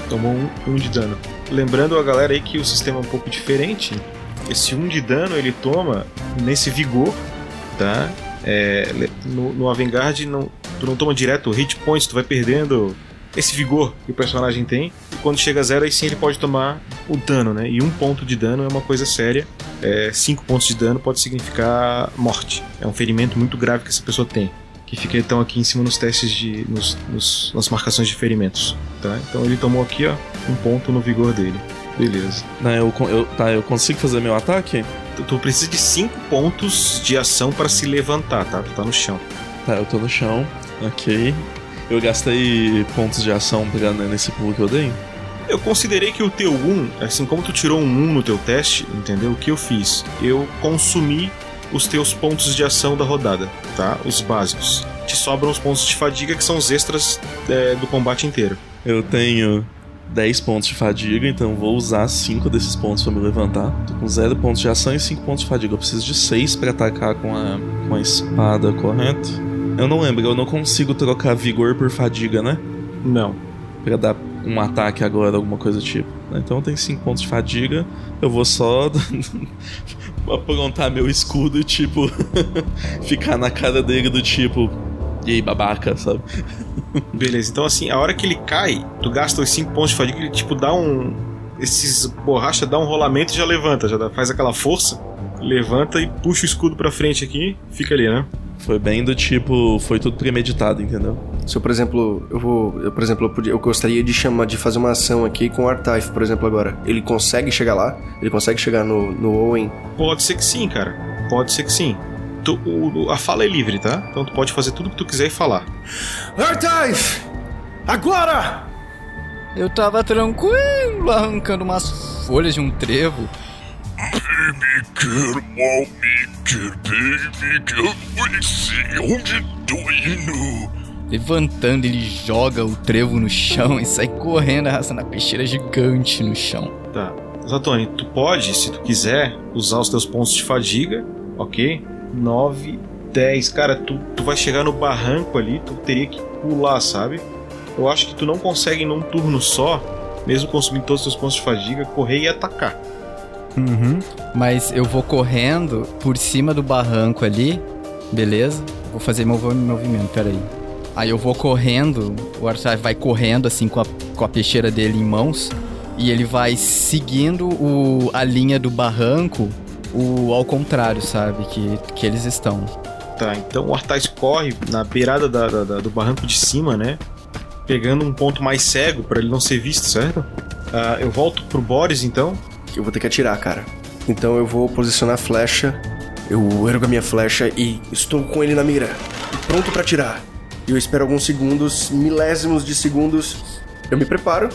Tomou um, um de dano. Lembrando a galera aí que o sistema é um pouco diferente. Esse um de dano ele toma nesse vigor, tá? É, no, no Avengard não, tu não toma direto hit points, tu vai perdendo esse vigor que o personagem tem. E quando chega a zero, aí sim ele pode tomar o dano, né? E um ponto de dano é uma coisa séria. É, cinco pontos de dano pode significar morte. É um ferimento muito grave que essa pessoa tem que fica então aqui em cima nos testes de. Nos, nos- nas marcações de ferimentos. Tá? Então ele tomou aqui, ó, um ponto no vigor dele. Beleza. Não, eu, eu, tá, eu consigo fazer meu ataque? Tu, tu precisa de 5 pontos de ação para se levantar, tá? Tu tá no chão. Tá, eu tô no chão. Ok. Eu gastei pontos de ação pra, né, nesse pulo que eu dei. Eu considerei que o teu 1, assim como tu tirou um 1 no teu teste, entendeu? O que eu fiz? Eu consumi os teus pontos de ação da rodada, tá? Os básicos. Te sobram os pontos de fadiga que são os extras é, do combate inteiro. Eu tenho 10 pontos de fadiga, então vou usar 5 desses pontos pra me levantar. Tô com 0 pontos de ação e 5 pontos de fadiga. Eu preciso de 6 pra atacar com a, com a espada, correto? Eu não lembro, eu não consigo trocar vigor por fadiga, né? Não. Pra dar um ataque agora, alguma coisa do tipo. Então tem 5 pontos de fadiga. Eu vou só aprontar meu escudo e, tipo, ficar na cara dele do tipo. E aí, babaca, sabe? Beleza, então assim, a hora que ele cai, tu gasta os 5 pontos de fadiga, ele tipo dá um. Esses borracha dá um rolamento e já levanta, já faz aquela força, levanta e puxa o escudo pra frente aqui, fica ali, né? Foi bem do tipo. Foi tudo premeditado, entendeu? Se eu, por exemplo, eu vou. Eu, por exemplo, eu, podia, eu gostaria de chamar de fazer uma ação aqui com o Artaif, por exemplo, agora. Ele consegue chegar lá? Ele consegue chegar no, no Owen? Pode ser que sim, cara. Pode ser que sim. Tu- o- o- a fala é livre, tá? Então tu pode fazer tudo que tu quiser e falar. Artaif! Agora! Eu tava tranquilo arrancando umas folhas de um trevo. Me quer mal, me quer bem, me quer conhecer onde tô indo. Levantando, ele joga o trevo no chão e sai correndo, arrastando a peixeira gigante no chão. Tá. Zatoni, tu pode, se tu quiser, usar os teus pontos de fadiga, ok? 9, 10. Cara, tu, tu vai chegar no barranco ali, tu teria que pular, sabe? Eu acho que tu não consegue num turno só, mesmo consumindo todos os teus pontos de fadiga, correr e atacar. Uhum. Mas eu vou correndo por cima do barranco ali, beleza? Vou fazer meu movimento, peraí. Aí eu vou correndo, o Arthur vai correndo assim com a, com a peixeira dele em mãos. E ele vai seguindo o, a linha do barranco o, ao contrário, sabe? Que, que eles estão. Tá, então o Artais corre na beirada da- da- da- do barranco de cima, né? Pegando um ponto mais cego pra ele não ser visto, certo? Ah, eu volto pro Boris então. Eu vou ter que atirar, cara. Então eu vou posicionar a flecha. Eu ergo a minha flecha e estou com ele na mira. Pronto pra atirar. E eu espero alguns segundos, milésimos de segundos. Eu me preparo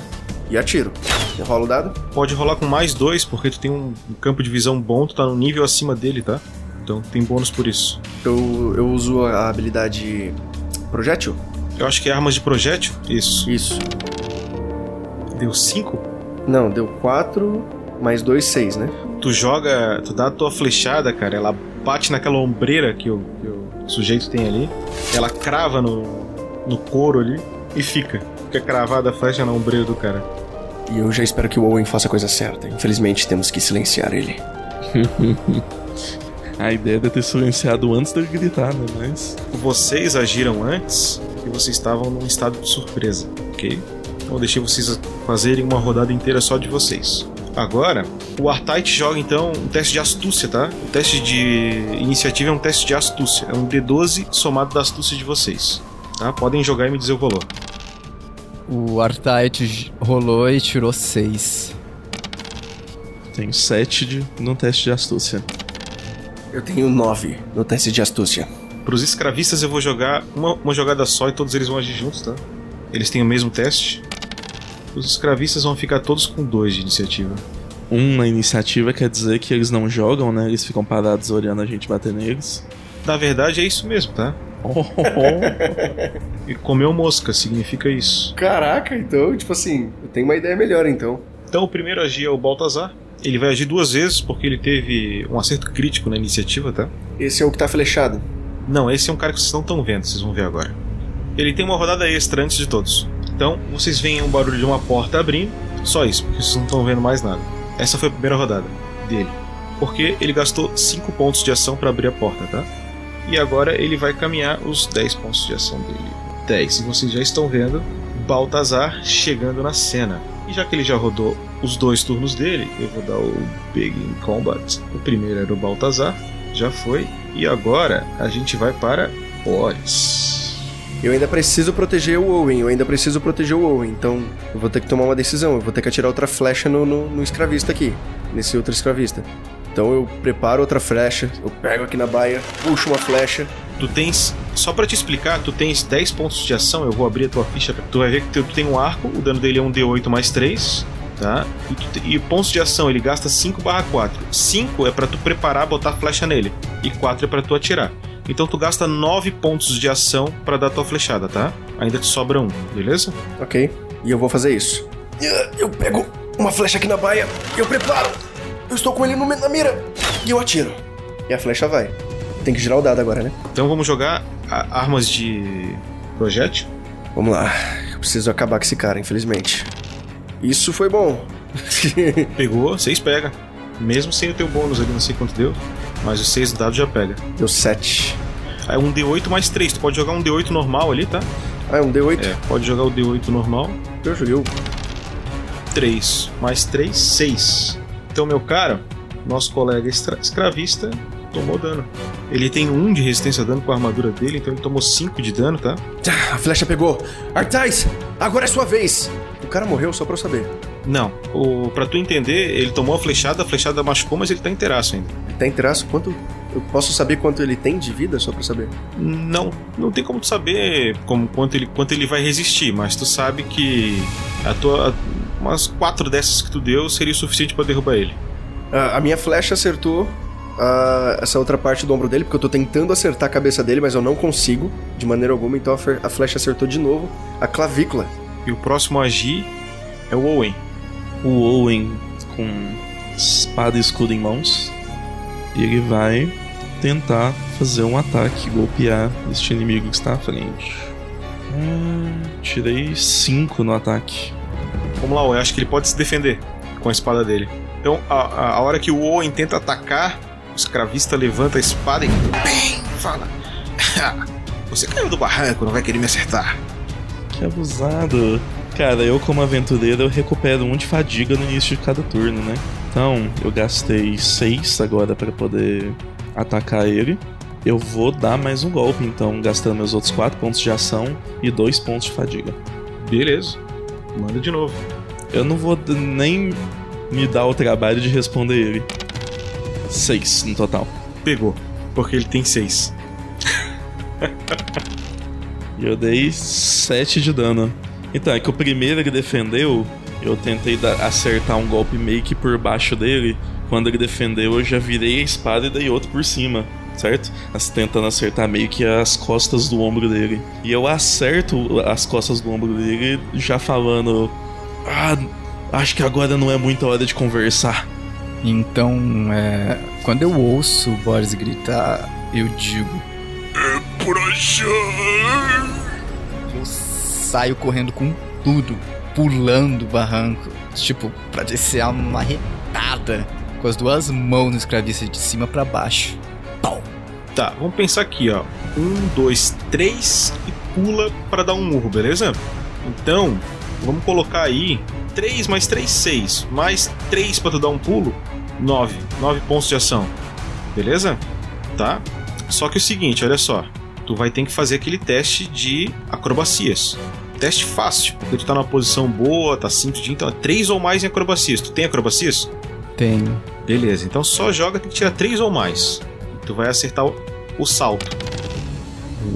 e atiro. Eu rolo o dado. Pode rolar com mais dois, porque tu tem um, campo de visão bom, tu tá no nível acima dele, tá? Então tem bônus por isso. Eu, eu uso a habilidade projétil? Eu acho que é armas de projétil. Isso. Isso. Deu cinco? Não, deu 4 mais 2, 6, né? Tu joga, tu dá a tua flechada, cara, ela bate naquela ombreira que o, que o sujeito tem ali, ela crava no, no couro ali e fica. Fica cravada a flecha na ombreira do cara. E eu já espero que o Owen faça a coisa certa. Infelizmente temos que silenciar ele. A ideia é ter silenciado antes dele gritar, né? Mas. Vocês agiram antes e vocês estavam num estado de surpresa, ok? Então eu deixei vocês fazerem uma rodada inteira só de vocês. Agora, o Artite joga então um teste de astúcia, tá? O teste de iniciativa é um teste de astúcia. É um D12 somado da astúcia de vocês. Tá? Podem jogar e me dizer o valor. O Artite rolou e tirou 6. Tem 7 de, no teste de astúcia. Eu tenho 9 no teste de astúcia. Para os escravistas eu vou jogar uma, uma jogada só e todos eles vão agir juntos, tá? Eles têm o mesmo teste. Os escravistas vão ficar todos com 2 de iniciativa. Um na iniciativa quer dizer que eles não jogam, né? Eles ficam parados olhando a gente bater neles. Na verdade é isso mesmo, tá? E comeu mosca significa isso. Caraca, então, tipo assim, eu tenho uma ideia melhor então. Então o primeiro a agir é o Baltazar. Ele vai agir duas vezes porque ele teve um acerto crítico na iniciativa, tá? Esse é o que tá flechado. Não, esse é um cara que vocês não estão vendo, vocês vão ver agora. Ele tem uma rodada extra antes de todos. Então, vocês veem um barulho de uma porta abrindo, só isso, porque vocês não estão vendo mais nada. Essa foi a primeira rodada dele. Porque ele gastou 5 pontos de ação para abrir a porta, tá? E agora ele vai caminhar os 10 pontos de ação dele. 10. E vocês já estão vendo Baltazar chegando na cena. E já que ele já rodou os dois turnos dele, eu vou dar o Begin Combat. O primeiro era o Baltazar, já foi. E agora a gente vai para Boris. Eu ainda preciso proteger o Owen, eu ainda preciso proteger o Owen, então eu vou ter que tomar uma decisão, eu vou ter que atirar outra flecha no, no, no escravista aqui, nesse outro escravista. Então eu preparo outra flecha, eu pego aqui na baia, puxo uma flecha. Tu tens, só pra te explicar, tu tens 10 pontos de ação, eu vou abrir a tua ficha, tu vai ver que tu tem um arco, o dano dele é um D8 mais 3, tá? E, e pontos de ação, ele gasta 5 barra 4. 5 é pra tu preparar, botar flecha nele, e 4 é pra tu atirar. Então tu gasta 9 pontos de ação pra dar tua flechada, tá? Ainda te sobra um, beleza? Ok, e eu vou fazer isso. Eu pego uma flecha aqui na baia, eu preparo. Eu estou com ele no, na mira e eu atiro. E a flecha vai. Tem que girar o dado agora, né? Então vamos jogar a- armas de projétil. Vamos lá. Eu preciso acabar com esse cara, infelizmente. Isso foi bom. Pegou, 6 pega. Mesmo sem o teu bônus ali, não sei quanto deu, mas os 6 dados já pega. Deu 7. Aí um D8 mais 3, tu pode jogar um D8 normal ali, tá? Ah, é um D8? É, pode jogar o D8 normal. Eu joguei o 3 mais 3, 6. Então, meu caro, nosso colega escravista tomou dano. Ele tem 1 de resistência a dano com a armadura dele, então ele tomou 5 de dano, tá? A flecha pegou. Artais, agora é sua vez. O cara morreu só pra eu saber. Não, o, pra tu entender, ele tomou a flechada, a flechada machucou, mas ele tá inteiraço ainda. Tá em traço. Quanto. Eu posso saber quanto ele tem de vida só pra saber? Não, não tem como tu saber como, quanto, ele, quanto ele vai resistir, mas tu sabe que a tua, umas 4 dessas que tu deu seria o suficiente pra derrubar ele. Ah, a minha flecha acertou ah, essa outra parte do ombro dele, porque eu tô tentando acertar a cabeça dele, mas eu não consigo de maneira alguma. Então a, a flecha acertou de novo a clavícula. E o próximo a agir é o Owen. O Owen com espada e escudo em mãos. E ele vai tentar fazer um ataque, golpear este inimigo que está à frente. Hum, tirei 5 no ataque. Vamos lá, Owen, acho que ele pode se defender com a espada dele. Então, a, a, hora que o Owen tenta atacar, o escravista levanta a espada e. Bem, fala. Você caiu do barranco, não vai querer me acertar. Que abusado. Cara, eu como aventureiro eu recupero um de fadiga no início de cada turno, né? Então, eu gastei 6 agora para poder atacar ele. Eu vou dar mais um golpe, então, gastando meus outros 4 pontos de ação e 2 pontos de fadiga. Beleza. Manda de novo. Eu não vou nem me dar o trabalho de responder ele. 6 no total. Pegou. Porque ele tem 6. E eu dei 7 de dano. Então, é que o primeiro ele defendeu, eu tentei dar- acertar um golpe meio que por baixo dele. Quando ele defendeu, eu já virei a espada e dei outro por cima, certo? As- Tentando acertar meio que as costas do ombro dele. E eu acerto as costas do ombro dele, já falando: Ah, acho que agora não é muita hora de conversar. Então, é, quando eu ouço o Boris gritar, eu digo. Por achar. Eu saio correndo com tudo, pulando o barranco. Tipo, pra descer uma marretada com as duas mãos no escravista de cima pra baixo. Pau! Tá, vamos pensar aqui, ó. Um, dois, três e pula pra dar um murro, beleza? Então, vamos colocar aí 3 mais 3, 6. Mais 3 pra tu dar um pulo, 9. 9 pontos de ação. Beleza? Tá? Só que é o seguinte, olha só. Tu vai ter que fazer aquele teste de acrobacias. Teste fácil, porque tu tá numa posição boa, tá simples de. Então, é 3 ou mais em acrobacias. Tu tem acrobacias? Tenho. Beleza, então só joga tem que tirar 3 ou mais. Tu vai acertar o, o salto.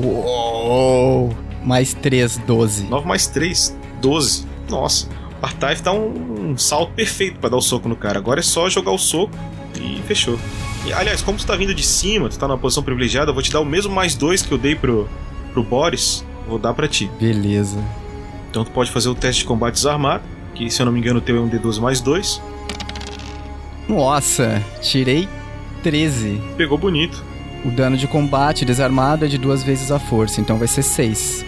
Uou! Mais 3, 12. 9 mais 3, 12. Nossa, o Artaif dá um, um salto perfeito pra dar o soco no cara. Agora é só jogar o soco e fechou. E, aliás, como tu tá vindo de cima, tu tá numa posição privilegiada, eu vou te dar o mesmo mais 2 que eu dei pro, pro Boris, vou dar pra ti. Beleza. Então tu pode fazer o teste de combate desarmado, que se eu não me engano o teu é um D12 mais 2. Nossa, tirei 13. Pegou bonito. O dano de combate desarmado é de duas vezes a força, então vai ser 6.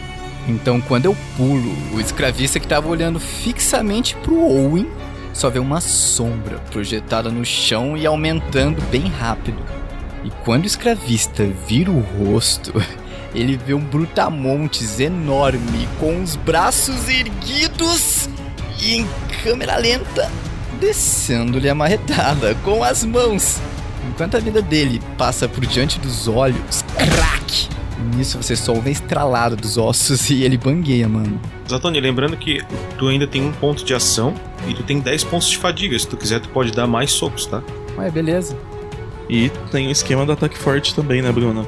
Então, quando eu pulo, o escravista que tava olhando fixamente pro Owen só vê uma sombra projetada no chão e aumentando bem rápido. E quando o escravista vira o rosto, ele vê um brutamontes enorme com os braços erguidos e em câmera lenta descendo-lhe a marretada com as mãos. Enquanto a vida dele passa por diante dos olhos, crack! Nisso você só ouve a estralada dos ossos e ele bangueia, mano. Zatoni, lembrando que tu ainda tem um ponto de ação e tu tem 10 pontos de fadiga. Se tu quiser, tu pode dar mais socos, tá? Ué, beleza. E tem o esquema do ataque forte também, né, Bruno?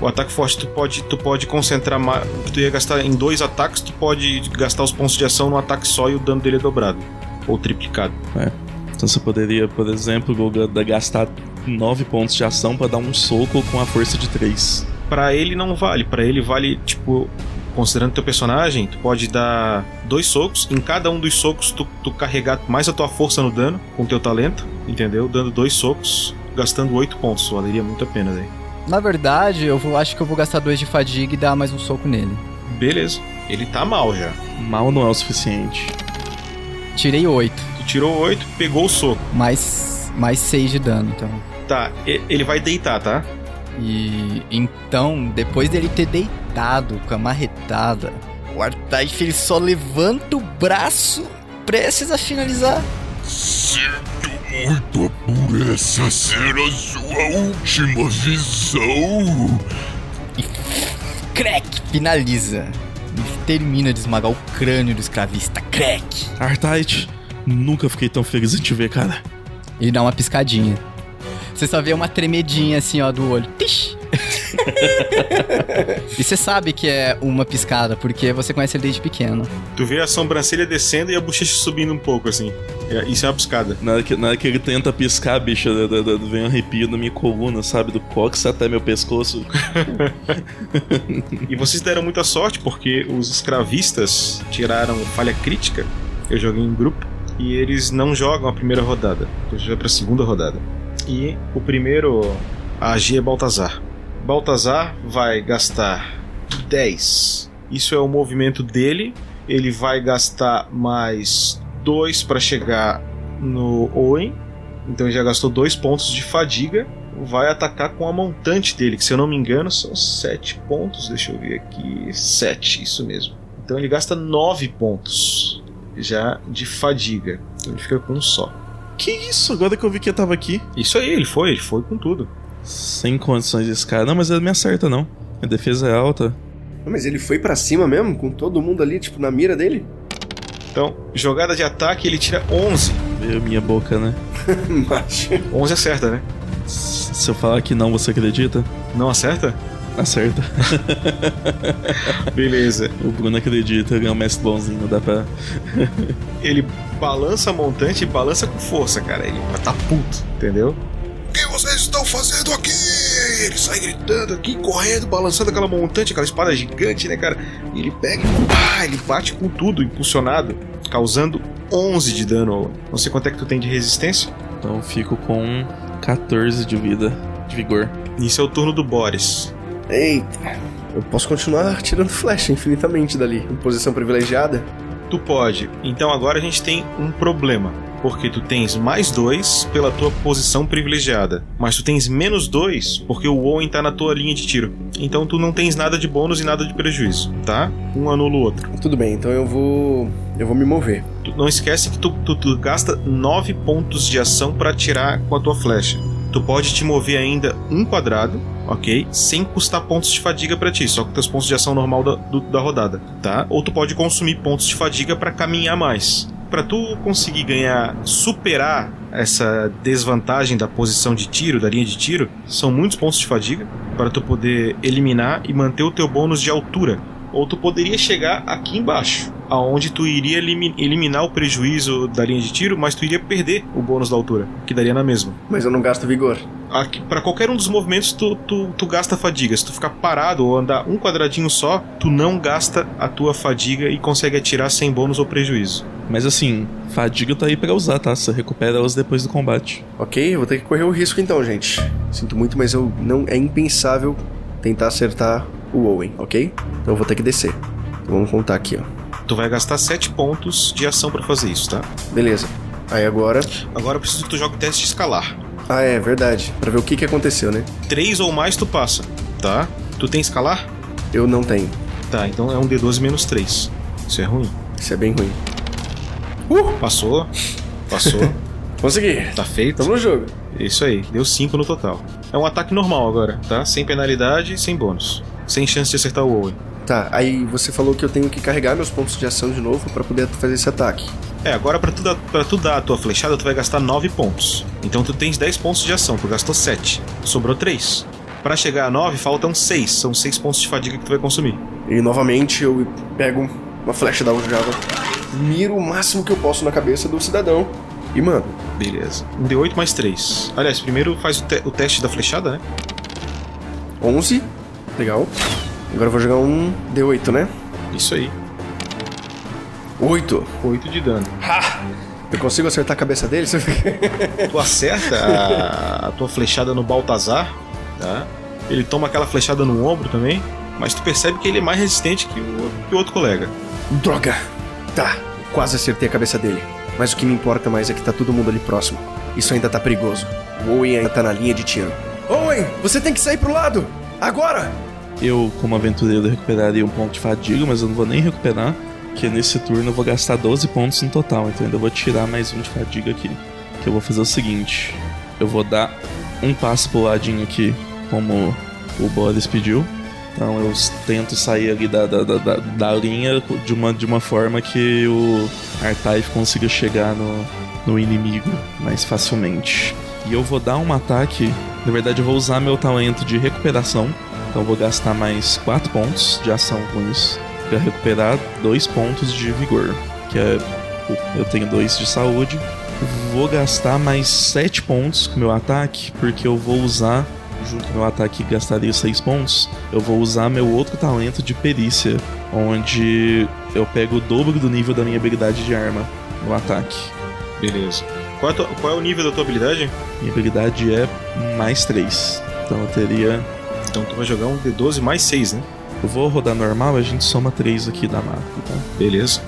O ataque forte tu pode, tu pode concentrar mais. Tu ia gastar em dois ataques, tu pode gastar os pontos de ação no ataque só e o dano dele é dobrado. Ou triplicado. Então você poderia, por exemplo, gastar 9 pontos de ação pra dar um soco com a força de 3. Pra ele não vale. Pra ele vale, tipo, considerando teu personagem, tu pode dar dois socos. Em cada um dos socos, tu, tu carregar mais a tua força no dano com teu talento, entendeu? Dando dois socos, gastando 8 pontos. Valeria muito a pena daí. Na verdade, eu vou, acho que eu vou gastar dois de fadiga e dar mais um soco nele. Beleza. Ele tá mal já. Mal não é o suficiente. Tirei oito, Tu tirou 8, pegou o soco. mais, mais seis de dano, então. Tá, ele vai deitar, tá? E então, depois dele ter deitado com a marretada, o Artaif ele só levanta o braço prestes a finalizar. Muito por essa ser a sua última visão. Crack! Finaliza. E termina de esmagar o crânio do escravista. Crack! Artite, nunca fiquei tão feliz em te ver, cara. Ele dá uma piscadinha. Você só vê uma tremedinha assim, ó, do olho. Tish! e você sabe que é uma piscada, porque você conhece ele desde pequeno. Tu vê a sobrancelha descendo e a bochecha subindo um pouco, assim. É, Isso é uma piscada. Na hora que, na hora que ele tenta piscar, bicho, da- da- da- vem um arrepio na minha coluna, sabe? Do cóccix até meu pescoço. E vocês deram muita sorte porque os escravistas tiraram falha crítica. Eu joguei em grupo. E eles não jogam a primeira rodada. Eu já pra segunda rodada. E o primeiro a agir é Baltazar. Baltazar vai gastar 10. Isso é o movimento dele. Ele vai gastar mais 2 para chegar no Owen. Então ele já gastou 2 pontos de fadiga. Vai atacar com a montante dele, que se eu não me engano são 7 pontos. Deixa eu ver aqui. 7, isso mesmo. Então ele gasta 9 pontos já de fadiga. Então ele fica com um só. Que isso? Agora que eu vi que eu tava aqui. Isso aí, ele foi, ele foi com tudo. Sem condições esse cara. Não, mas ele me acerta, não. A defesa é alta. Mas ele foi pra cima mesmo, com todo mundo ali, tipo, na mira dele? Então, jogada de ataque, ele tira 11. Veio minha boca, né? Macho. 11 acerta, né? Se eu falar que não, você acredita? Não acerta? Acerta. Beleza. O Bruno acredita, ele é um mestre bonzinho, dá pra. Ele balança a montante e balança com força, cara. Ele tá puto, entendeu? O que vocês estão fazendo aqui? Ele sai gritando aqui, correndo, balançando aquela montante, aquela espada gigante, né, cara? E ele pega e pá, ele bate com tudo, impulsionado, causando 11 de dano. Não sei quanto é que tu tem de resistência. Então eu fico com 14 de vida, de vigor. Isso é o turno do Boris. Eita. Eu posso continuar tirando flecha infinitamente dali, em posição privilegiada? Tu pode. Então agora a gente tem um problema. Porque tu tens mais dois pela tua posição privilegiada. Mas tu tens menos dois porque o Owen tá na tua linha de tiro. Então tu não tens nada de bônus e nada de prejuízo, tá? Um anula o outro. Tudo bem, então eu vou. Eu vou me mover. Tu não esquece que tu, tu, tu gasta nove pontos de ação para atirar com a tua flecha. Tu pode te mover ainda um quadrado, ok? Sem custar pontos de fadiga para ti, só com teus pontos de ação normal da, do- da rodada, tá? Ou tu pode consumir pontos de fadiga para caminhar mais. Para tu conseguir ganhar, superar essa desvantagem da posição de tiro, da linha de tiro, são muitos pontos de fadiga para tu poder eliminar e manter o teu bônus de altura. Ou tu poderia chegar aqui embaixo, aonde tu iria elimi- eliminar o prejuízo da linha de tiro, mas tu iria perder o bônus da altura, que daria na mesma. Mas eu não gasto vigor. Para qualquer um dos movimentos, tu, tu, tu gasta fadiga. Se tu ficar parado ou andar um quadradinho só, tu não gasta a tua fadiga e consegue atirar sem bônus ou prejuízo. Mas assim, fadiga tá aí pra usar, tá? Você recupera elas depois do combate. Ok, eu vou ter que correr o risco então, gente. Sinto muito, mas eu não é impensável tentar acertar o Owen, ok? Então eu vou ter que descer. Então vamos contar aqui, ó. Tu vai gastar 7 pontos de ação pra fazer isso, tá? Beleza. Aí agora. Agora eu preciso que tu jogue o teste de escalar. Ah, é verdade. Pra ver o que, que aconteceu, né? 3 ou mais tu passa, tá? Tu tem escalar? Eu não tenho. Tá, então é um D12 menos 3. Isso é ruim. Isso é bem ruim. Passou. Passou. Consegui. tá feito. Tamo no jogo. Isso aí, deu 5 no total. É um ataque normal agora, tá? Sem penalidade e sem bônus. Sem chance de acertar o Owen. Tá, aí você falou que eu tenho que carregar meus pontos de ação de novo pra poder fazer esse ataque. É, agora pra tu, dar, pra tu dar a tua flechada, tu vai gastar 9 pontos. Então tu tens 10 pontos de ação, tu gastou 7. Sobrou 3. Pra chegar a 9, faltam 6. São 6 pontos de fadiga que tu vai consumir. E novamente eu pego uma flecha da aljava, miro o máximo que eu posso na cabeça do cidadão e mando. Beleza. Um D8 mais 3. Aliás, primeiro faz o, te- o teste da flechada, né? 11. Legal. Agora eu vou jogar um D8, né? Isso aí. 8. 8 de dano. Eu consigo acertar a cabeça dele? Tu acerta a, a tua flechada no Baltazar, tá? Ele toma aquela flechada no ombro também, mas tu percebe que ele é mais resistente que o, que o outro colega. Droga! Tá, quase acertei a cabeça dele. Mas o que me importa mais é que tá todo mundo ali próximo. Isso ainda tá perigoso. O Owen ainda tá na linha de tiro. Owen, você tem que sair pro lado! Agora! Eu, como aventureiro, recuperaria um ponto de fadiga, mas eu não vou nem recuperar, porque nesse turno eu vou gastar 12 pontos no total, então ainda vou tirar mais um de fadiga aqui. Que eu vou fazer o seguinte: eu vou dar um passo pro ladinho aqui, como o Boris pediu. Então eu tento sair ali da, da, da, da- linha de uma, de uma forma que o Artaif consiga chegar no, no inimigo mais facilmente. E eu vou dar um ataque. Na verdade, eu vou usar meu talento de recuperação. Então eu vou gastar mais 4 pontos de ação com isso. Pra recuperar 2 pontos de vigor. Que é. Eu tenho 2 de saúde. Vou gastar mais 7 pontos com meu ataque. Porque eu vou usar. Junto com meu ataque que gastaria 6 pontos. Eu vou usar meu outro talento de perícia. Onde eu pego o dobro do nível da minha habilidade de arma no ataque. Beleza. Qual é, qual é o nível da tua habilidade? Minha habilidade é mais 3. Então eu teria. Então tu vai jogar um D12 mais 6, né? Eu vou rodar normal a gente soma 3 aqui da mata, tá? Beleza.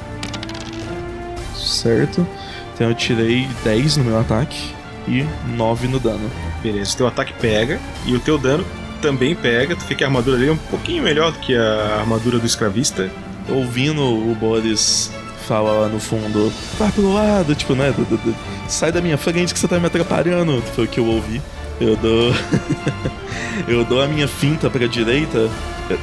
Certo. Então eu tirei 10 no meu ataque e 9 no dano. Beleza. Teu ataque pega e o teu dano também pega. Tu fica que a armadura dele é um pouquinho melhor do que a armadura do escravista. Ouvindo o Boris falar lá no fundo, vai pro lado, tipo, né? sai da minha frente que você tá me atrapalhando. Foi o que eu ouvi. Eu dou. eu dou a minha finta pra direita.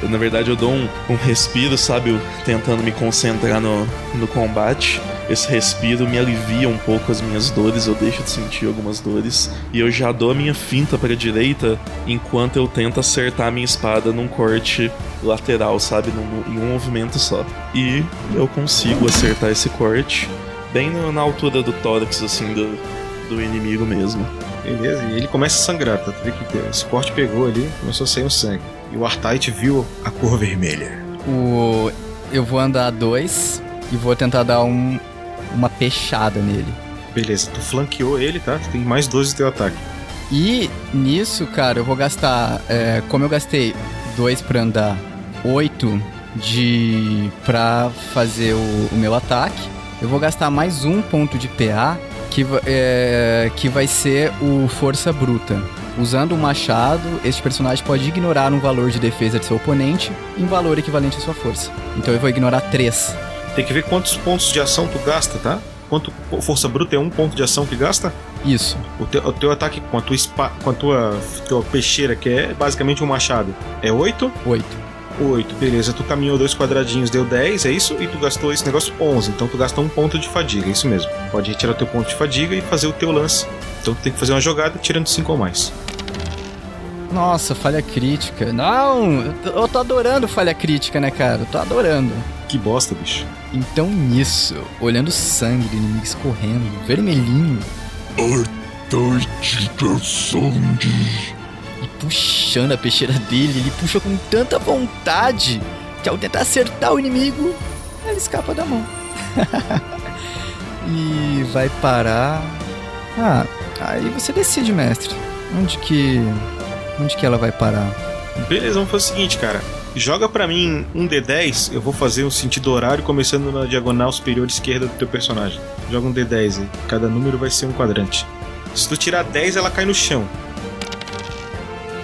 Na verdade, eu dou um, um respiro, sabe? Tentando me concentrar no, no combate. Esse respiro me alivia um pouco as minhas dores, eu deixo de sentir algumas dores. E eu já dou a minha finta pra direita enquanto eu tento acertar a minha espada num corte lateral, sabe? Num, em um movimento só. E eu consigo acertar esse corte bem na, altura do tórax, assim, do, do inimigo mesmo. Beleza, e ele começa a sangrar, tá? Tu vê que esse corte pegou ali, começou a sair o sangue. E o Artite viu a cor vermelha. O... Eu vou andar dois e vou tentar dar um... uma peixada nele. Beleza, tu flanqueou ele, tá? Tu tem mais 12 no teu ataque. E nisso, cara, eu vou gastar. é, como eu gastei dois pra andar, oito de. pra fazer o, o meu ataque, eu vou gastar mais um ponto de PA, que, é, que vai ser o Força Bruta. Usando o machado, este personagem pode ignorar um valor de defesa de seu oponente em valor equivalente à sua força. Então eu vou ignorar três. Tem que ver quantos pontos de ação tu gasta, tá? Quanto força bruta é um ponto de ação que gasta? Isso. O teu, o teu ataque com a tua, com a tua, tua peixeira, que é basicamente um machado, é 8? Oito. 8, beleza. Tu caminhou dois quadradinhos, deu 10, é isso? E tu gastou esse negócio 11. Então tu gasta um ponto de fadiga, é isso mesmo. Pode retirar teu ponto de fadiga e fazer o teu lance. Então tu tem que fazer uma jogada tirando 5 ou mais. Nossa, falha crítica. Não, eu tô- adorando falha crítica, né, cara? Eu tô adorando. Que bosta, bicho. Então nisso, olhando o sangue do inimigo escorrendo, vermelhinho, Artite da sangue. Puxando a peixeira dele, ele puxa com tanta vontade que ao tentar acertar o inimigo, ele escapa da mão. e vai parar. Ah, aí você decide, mestre. Onde que. Onde que ela vai parar? Beleza, vamos fazer o seguinte, cara. Joga pra mim um D10, eu vou fazer um sentido horário começando na diagonal superior esquerda do teu personagem. Joga um D10 aí. Cada número vai ser um quadrante. Se tu tirar 10, ela cai no chão.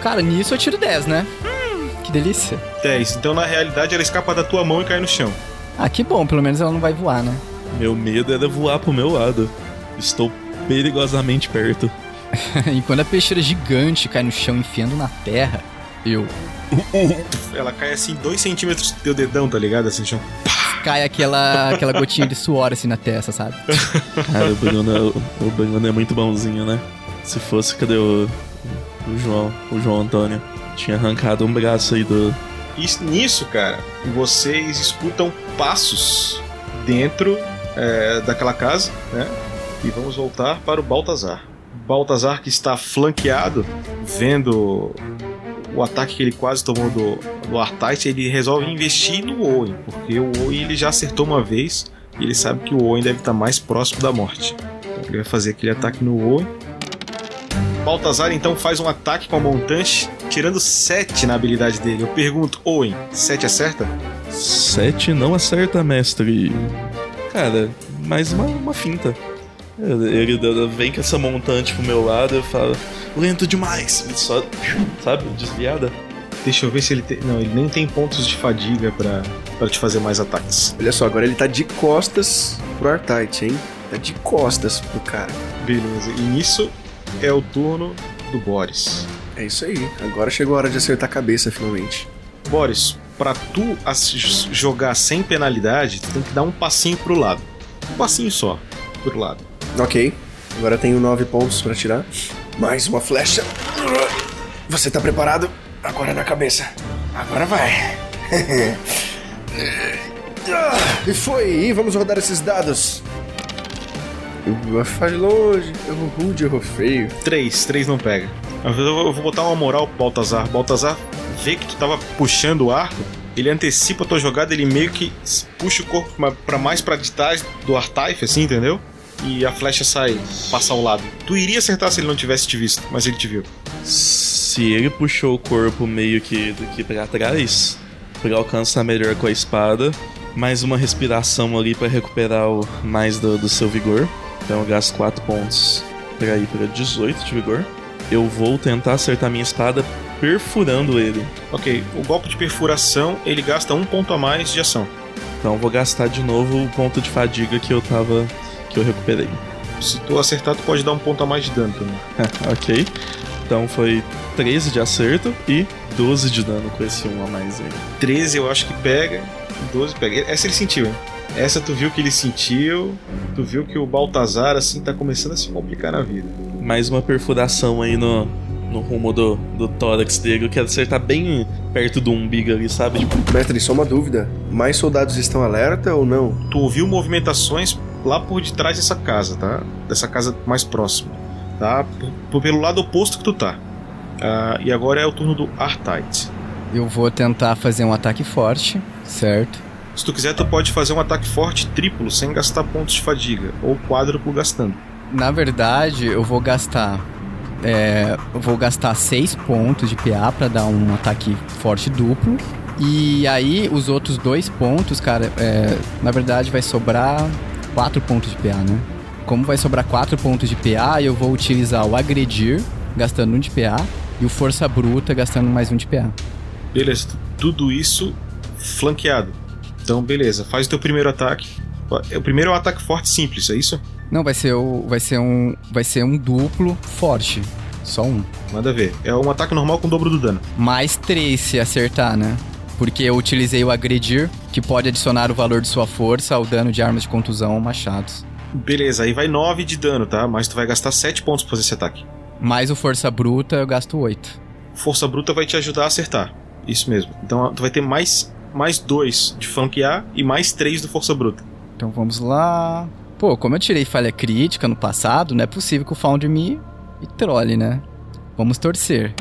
Cara, nisso eu tiro 10, né? Hum, que delícia. 10. Então na realidade ela escapa da tua mão e cai no chão. Ah, que bom, pelo menos ela não vai voar, né? Meu medo era voar pro meu lado. Estou perigosamente perto. e quando a peixeira gigante cai no chão enfiando na terra, eu. Ela cai assim 2 centímetros do teu dedão, tá ligado? Assim chão. Cai aquela, aquela gotinha de suor assim na testa, sabe? Cara, o Bruno, o Bruno é muito bonzinho, né? Se fosse, cadê o, o João? O João Antônio. Tinha arrancado um braço aí do. E nisso, cara, vocês escutam passos dentro é, daquela casa, né? E vamos voltar para o Baltazar. Baltazar que está flanqueado, vendo o ataque que ele quase tomou do, do Artite, ele resolve investir no Owen, porque o Owen ele já acertou uma vez e ele sabe que o Owen deve estar mais próximo da morte. Então ele vai fazer aquele ataque no Owen. Baltazar então faz um ataque com a montante, tirando 7 na habilidade dele. Eu pergunto, Owen, 7 acerta? Sete não acerta, mestre. Cara, mais uma, uma finta. Ele vem com essa montante pro meu lado eu falo, lento demais. Ele só, sabe, desviada. Deixa eu ver se ele tem. Não, ele nem tem pontos de fadiga pra, pra te fazer mais ataques. Olha só, agora ele tá de costas pro Artite, hein? Tá de costas pro cara. Beleza, e nisso é o turno do Boris. É isso aí. Agora chegou a hora de acertar a cabeça, finalmente. Boris, pra tu jogar sem penalidade, tu tem que dar um passinho pro lado. Um passinho só, pro lado. Ok. Agora tenho nove pontos pra tirar. Mais uma flecha. Você tá preparado? Agora na cabeça. Agora vai. e foi. E vamos rodar esses dados. Eu faz longe. Errou rude, errou feio. Três, três não pega. Eu vou eu vou botar uma moral pro Baltazar. Baltazar vê que tu tava puxando o arco, ele antecipa a tua jogada, ele meio que puxa o corpo pra mais pra trás do Artaif, assim, entendeu? E a flecha sai, passa ao lado. Tu iria acertar se ele não tivesse te visto, mas ele te viu. Se ele puxou o corpo meio que daqui pra trás, pra alcançar melhor com a espada, mais uma respiração ali pra recuperar o mais do, do seu vigor. Então eu gasto 4 pontos pra ir pra 18 de vigor. Eu vou tentar acertar minha espada perfurando ele. Ok, o golpe de perfuração, ele gasta um ponto a mais de ação. Então eu vou gastar de novo o ponto de fadiga que eu tava. que eu recuperei. Se tu acertar, tu pode dar um ponto a mais de dano também. ok. Então foi 13 de acerto e 12 de dano com esse 1 a mais aí. 13 eu acho que pega, 12 pega. Essa ele sentiu, hein? Essa tu viu que ele sentiu, tu viu que o Baltazar assim tá começando a se complicar na vida. Mais uma perfuração aí no, no rumo do, do tórax dele. Eu quero acertar bem perto do umbigo ali, sabe? Tipo, Mestre, só uma dúvida. Mais soldados estão alerta ou não? Tu ouviu movimentações lá por detrás dessa casa, tá? Dessa casa mais próxima, tá? P- p- pelo lado oposto que tu tá. Ah, e agora é o turno do Artite. Eu vou tentar fazer um ataque forte, certo? Se tu quiser, tu pode fazer um ataque forte triplo sem gastar pontos de fadiga, ou quádruplo gastando. Na verdade, eu vou gastar. É, eu vou gastar 6 pontos de PA pra dar um ataque forte duplo. E aí, os outros dois pontos, cara, é, na verdade vai sobrar 4 pontos de PA, né? Como vai sobrar 4 pontos de PA, eu vou utilizar o agredir, gastando 1 de PA, e o força bruta, gastando mais 1 de PA. Beleza, tu- tudo isso flanqueado. Então, beleza, faz o teu primeiro ataque. O primeiro é um ataque forte simples, é isso? Não, vai ser, o, vai ser um. Vai ser um duplo forte. Só um. Manda ver. É um ataque normal com o dobro do dano. Mais 3 se acertar, né? Porque eu utilizei o agredir, que pode adicionar o valor de sua força ao dano de armas de contusão ou machados. Beleza, aí vai 9 de dano, tá? Mas tu vai gastar 7 pontos pra fazer esse ataque. Mais o força bruta, eu gasto 8. Força bruta vai te ajudar a acertar. Isso mesmo. Então tu vai ter mais mais 2 de flanquear e mais 3 do força bruta. Então vamos lá. Pô, como eu tirei falha crítica no passado, não é possível que o Found me me trole, né? Vamos torcer.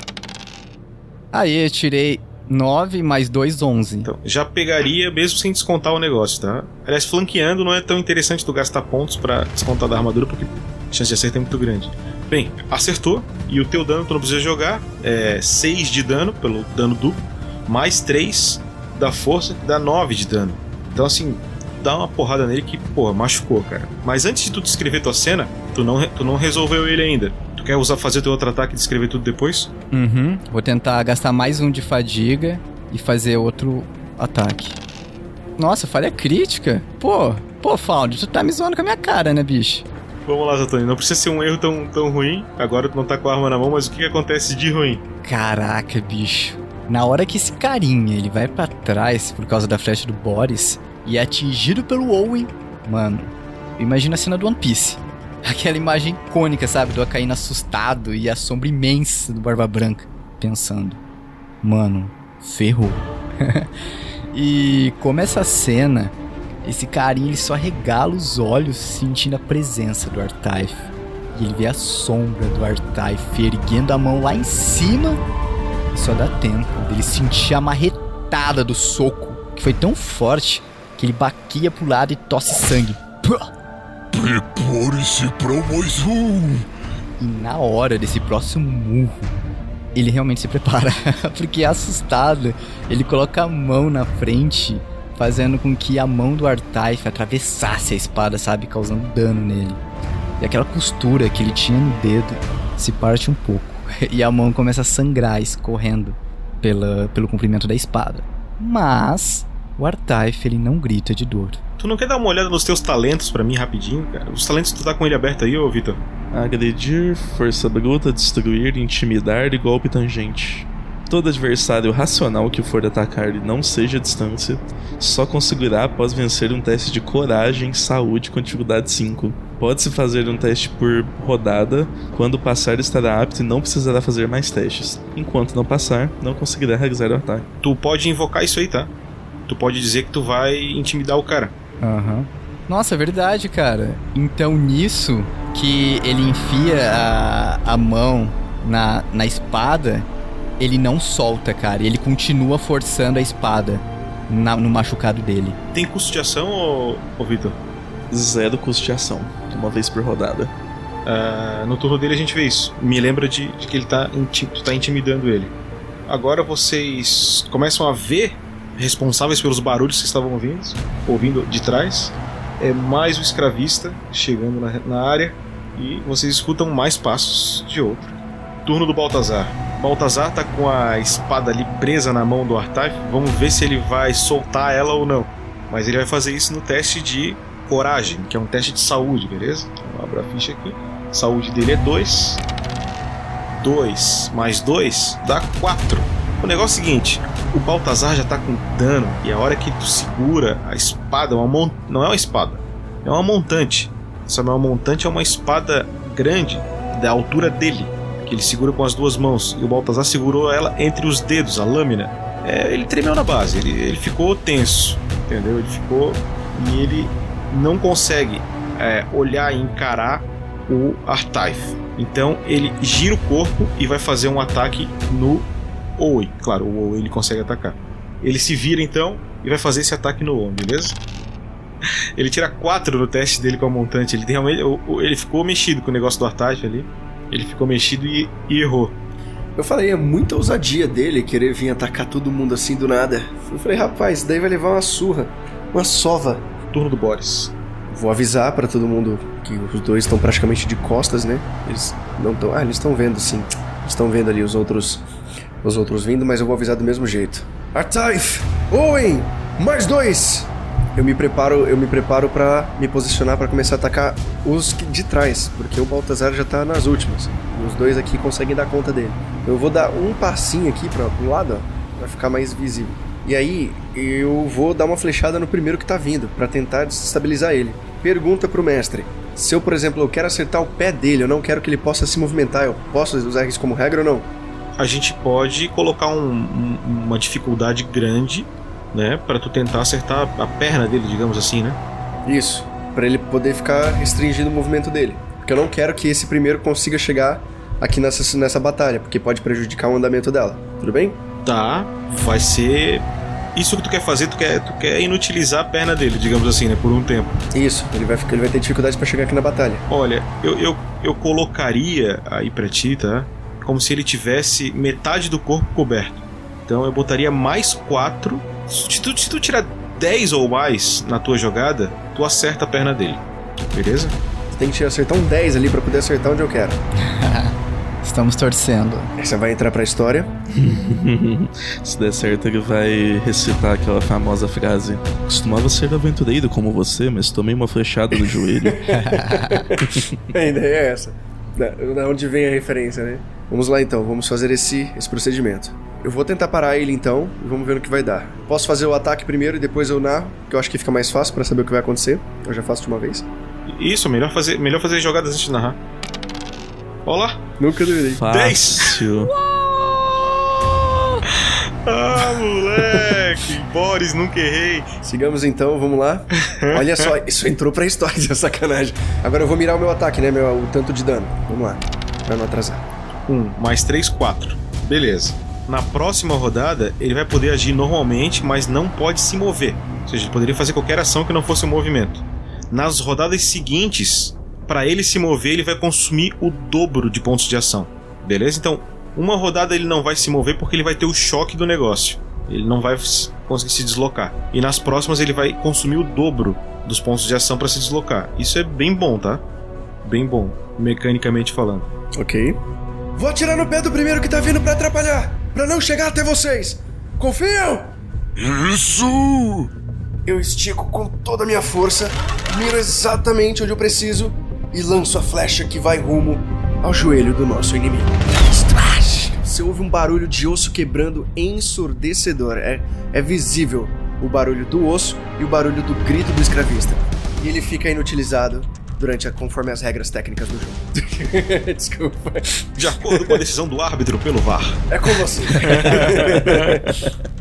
Aí eu tirei 9 mais 2, 11. Então, já pegaria mesmo sem descontar o negócio, tá? Aliás, flanqueando não é tão interessante tu gastar pontos pra descontar da armadura, porque a chance de acertar é muito grande. Bem, acertou, e o teu dano tu não precisa jogar, é 6 de dano pelo dano duplo, mais 3 da força, que dá 9 de dano. Então, assim, dá uma porrada nele que, porra, machucou, cara. Mas antes de tu descrever tua cena, tu não, tu não resolveu ele ainda. Tu quer usar, fazer teu outro ataque e descrever tudo depois? Uhum. Vou tentar gastar mais um de fadiga e fazer outro ataque. Nossa, falha crítica? Pô, pô, Found, tu tá me zoando com a minha cara, né, bicho? Vamos lá, Zatoni. Não precisa ser um erro tão, tão ruim. Agora tu não tá com a arma na mão, mas o que, que acontece de ruim? Caraca, bicho. Na hora que esse carinha ele vai pra trás por causa da flecha do Boris e é atingido pelo Owen, mano, imagina a cena do One Piece. Aquela imagem icônica, sabe? Do Akainu assustado e a sombra imensa do Barba Branca pensando: Mano, ferrou. e como essa cena, esse carinha ele só regala os olhos sentindo a presença do Artaif. E ele vê a sombra do Artaif erguendo a mão lá em cima só dá tempo dele sentir a marretada do soco, que foi tão forte que ele baquia pro lado e tosse sangue. Prepare-se para mais um. E na hora desse próximo murro, ele realmente se prepara. Porque assustado, ele coloca a mão na frente, fazendo com que a mão do Artaif atravessasse a espada, sabe? Causando dano nele. E aquela costura que ele tinha no dedo se parte um pouco. E a mão começa a sangrar, escorrendo pela, pelo comprimento da espada. Mas o Artaif ele não grita de dor. Tu não quer dar uma olhada nos teus talentos pra mim rapidinho, cara? Os talentos tu tá com ele aberto aí, ô Vitor? Agredir, força bruta, destruir, intimidar e golpe tangente. Todo adversário racional que for atacar e não seja a distância, só conseguirá após vencer um teste de coragem e saúde com dificuldade 5. Pode-se fazer um teste por rodada, quando passar estará apto e não precisará fazer mais testes. Enquanto não passar, não conseguirá realizar o ataque. Tu pode invocar isso aí, tá? Tu pode dizer que tu vai intimidar o cara. Aham. Nossa, é verdade, cara. Então nisso que ele enfia a, a mão na, na espada, ele não solta, cara. Ele continua forçando a espada na- no machucado dele. Tem custo de ação, ô, ô Vitor? Zero custo de ação, uma vez por rodada. Ah, no turno dele a gente vê isso. Me lembra de, de que ele tá, inti- tá intimidando ele. Agora vocês começam a ver responsáveis pelos barulhos que estavam ouvindo, ouvindo de trás. É mais o escravista chegando na, na área e vocês escutam mais passos de outro. Turno do Baltazar. Baltazar tá com a espada ali presa na mão do Artaif. Vamos ver se ele vai soltar ela ou não. Mas ele vai fazer isso no teste de coragem, que é um teste de saúde, beleza? Então abra a ficha aqui. Saúde dele é 2. 2 mais 2 dá 4. O negócio é o seguinte: o Baltazar já tá com dano e a hora que tu segura a espada, uma mon... não é uma espada, é uma montante. Essa uma montante é uma espada grande da altura dele, que ele segura com as duas mãos e o Baltazar segurou ela entre os dedos, a lâmina. É, ele tremeu na base, ele, ele ficou tenso, entendeu? Ele ficou e ele não consegue é, olhar e encarar o Artaif. Então ele gira o corpo e vai fazer um ataque no Oi. Claro, o Oi ele consegue atacar. Ele se vira então e vai fazer esse ataque no On, beleza? Ele tira 4 no teste dele com a montante. Ele, realmente, ele ficou mexido com o negócio do Artaif ali. Ele ficou mexido e, e errou. Eu falei, é muita ousadia dele querer vir atacar todo mundo assim do nada. Eu falei, rapaz, daí vai levar uma surra, uma sova. Turno do Boris. Vou avisar para todo mundo que os dois estão praticamente de costas, né? Eles não estão. Ah, eles estão vendo sim. Estão vendo ali os outros os outros vindo, mas eu vou avisar do mesmo jeito. Artaif! Owen! Mais dois! Eu me preparo, eu me preparo para me posicionar para começar a atacar os de trás, porque o Baltazar já tá nas últimas. E os dois aqui conseguem dar conta dele. Eu vou dar um passinho aqui para o lado, ó, pra ficar mais visível. E aí eu vou dar uma flechada no primeiro que tá vindo, para tentar desestabilizar ele. Pergunta pro mestre: se eu, por exemplo, eu quero acertar o pé dele, eu não quero que ele possa se movimentar, eu posso usar isso como regra ou não? A gente pode colocar um, um, uma dificuldade grande, né, para tu tentar acertar a perna dele, digamos assim, né? Isso, para ele poder ficar restringindo o movimento dele. Porque eu não quero que esse primeiro consiga chegar aqui nessa, nessa batalha, porque pode prejudicar o andamento dela. Tudo bem? Tá, vai ser isso que tu quer fazer, tu quer, tu quer inutilizar a perna dele, digamos assim, né? Por um tempo. Isso, ele vai, ele vai ter dificuldade para chegar aqui na batalha. Olha, eu, eu, eu colocaria aí pra ti, tá? Como se ele tivesse metade do corpo coberto. Então eu botaria mais 4. Se tu, se tu tirar 10 ou mais na tua jogada, tu acerta a perna dele. Beleza? Tu tem que acertar um 10 ali para poder acertar onde eu quero. Estamos torcendo. Essa vai entrar pra história. Se der certo, ele vai recitar aquela famosa frase: Costumava ser aventureiro como você, mas tomei uma flechada no joelho. a ideia é essa. Da, da onde vem a referência, né? Vamos lá então, vamos fazer esse, esse procedimento. Eu vou tentar parar ele então e vamos ver no que vai dar. Posso fazer o ataque primeiro e depois eu narro, que eu acho que fica mais fácil para saber o que vai acontecer. Eu já faço de uma vez. Isso, melhor fazer, melhor fazer jogadas antes de narrar. Olá! Nunca duvidei. Fácil. ah, moleque! Boris, nunca errei. Sigamos então, vamos lá. Olha só, isso entrou pra história de sacanagem. Agora eu vou mirar o meu ataque, né? Meu, o tanto de dano. Vamos lá, pra não atrasar. Um, mais três, quatro. Beleza. Na próxima rodada, ele vai poder agir normalmente, mas não pode se mover. Ou seja, ele poderia fazer qualquer ação que não fosse um movimento. Nas rodadas seguintes, para ele se mover, ele vai consumir o dobro de pontos de ação. Beleza? Então, uma rodada ele não vai se mover porque ele vai ter o choque do negócio. Ele não vai conseguir se deslocar. E nas próximas ele vai consumir o dobro dos pontos de ação para se deslocar. Isso é bem bom, tá? Bem bom, mecanicamente falando. Ok. Vou atirar no pé do primeiro que tá vindo para atrapalhar, para não chegar até vocês. Confiam? Isso! Eu estico com toda a minha força, miro exatamente onde eu preciso e lanço a flecha que vai rumo ao joelho do nosso inimigo. Splash! Você ouve um barulho de osso quebrando ensurdecedor. É, é visível o barulho do osso e o barulho do grito do escravista. E ele fica inutilizado durante a, conforme as regras técnicas do jogo. Desculpa. De acordo com a decisão do árbitro pelo VAR. É com você.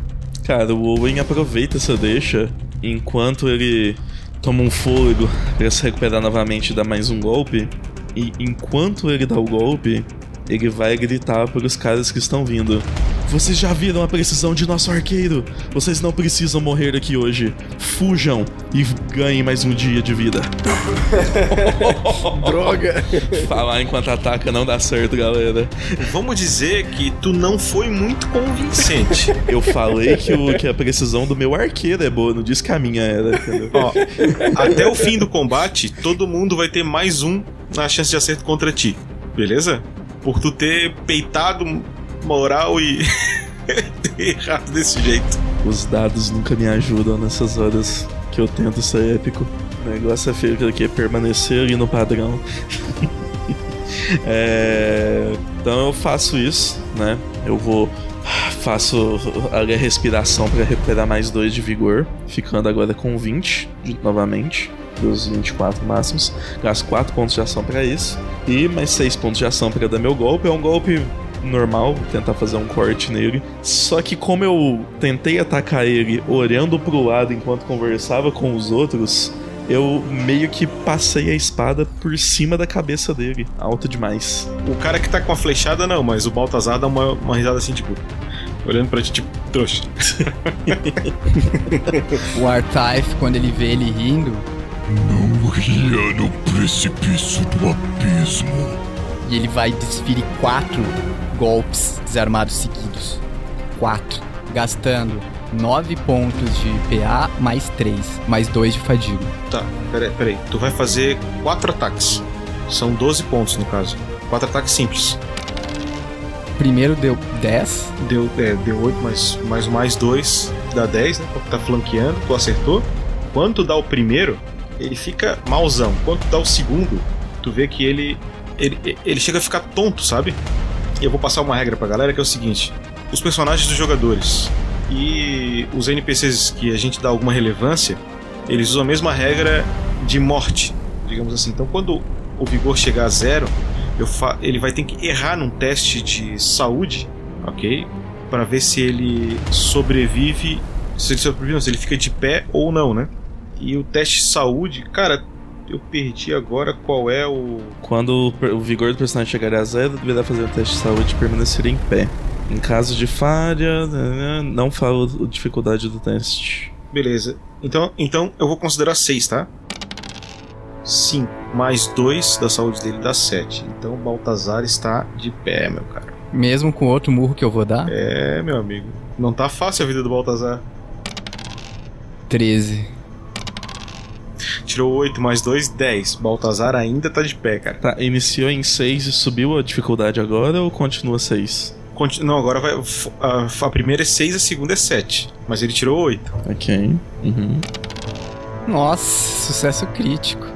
Cara, o Owen aproveita essa deixa enquanto ele toma um fôlego para se recuperar novamente e dar mais um golpe. E enquanto ele dá o golpe, ele vai gritar para os caras que estão vindo: Vocês já viram a precisão de nosso arqueiro? Vocês não precisam morrer aqui hoje. Fujam e ganhem mais um dia de vida. Droga! Falar enquanto ataca não dá certo, galera. Vamos dizer que tu não foi muito convincente. Eu falei que, o, que a precisão do meu arqueiro é boa, não disse que a minha era. Ó, até o fim do combate, todo mundo vai ter mais um na chance de acerto contra ti. Beleza? Por tu ter peitado moral e errado desse jeito. Os dados nunca me ajudam nessas horas que eu tento ser épico. O negócio é feio que é permanecer ali no padrão. É, então eu faço isso, né? Eu vou. Faço a respiração para recuperar mais 2 de vigor, ficando agora com 20 de- novamente, dos 24 máximos. Gasto 4 pontos de ação para isso, e mais 6 pontos de ação para dar meu golpe. É um golpe normal, vou tentar fazer um corte nele. Só que como eu tentei atacar ele olhando pro lado enquanto conversava com os outros, eu meio que passei a espada por cima da cabeça dele, alto demais. O cara que tá com a flechada, não, mas o Baltazar dá uma, uma risada assim, tipo. Olhando pra ti, tipo, trouxa. O Artaif, quando ele vê ele rindo, Não ria no precipício do abismo. e ele vai desferir quatro golpes desarmados seguidos. Quatro. Gastando nove pontos de PA mais três, mais dois de fadiga. Tá, peraí, peraí. Tu vai fazer quatro ataques. São 12 pontos no caso. Quatro ataques simples. Primeiro deu 10, Deu, é, deu 8 mais, mais mais 2 dá 10, né? Porque tá flanqueando, tu acertou. Quando tu dá o primeiro, ele fica malzão. Quando dá o segundo, tu vê que ele, ele. Ele chega a ficar tonto, sabe? E eu vou passar uma regra pra galera que é o seguinte: os personagens dos jogadores e os NPCs que a gente dá alguma relevância, eles usam a mesma regra de morte, digamos assim. Então quando o vigor chegar a zero, ele vai ter que errar num teste de saúde, ok? Pra ver se ele sobrevive, se ele sobrevive, não, se ele fica de pé ou não, né? E o teste de saúde, cara, eu perdi agora qual é o. Quando o o vigor do personagem chegar a zero, deverá fazer um teste de saúde e permanecer em pé. Em caso de falha, né, não fala a dificuldade do teste. Beleza. Então, então eu vou considerar 6, tá? 5 mais 2 da saúde dele dá 7. Então o Baltazar está de pé, meu cara. mesmo com outro murro que eu vou dar. É, meu amigo. Não tá fácil a vida do Baltazar. 13. Tirou 8 mais 2, 10. Baltazar ainda tá de pé, cara. Tá, iniciou em 6 e subiu a dificuldade agora ou continua 6? Conti- Não, agora vai. A, a primeira é 6, a segunda é 7. Mas ele tirou 8. Ok. Uhum. Nossa, sucesso crítico.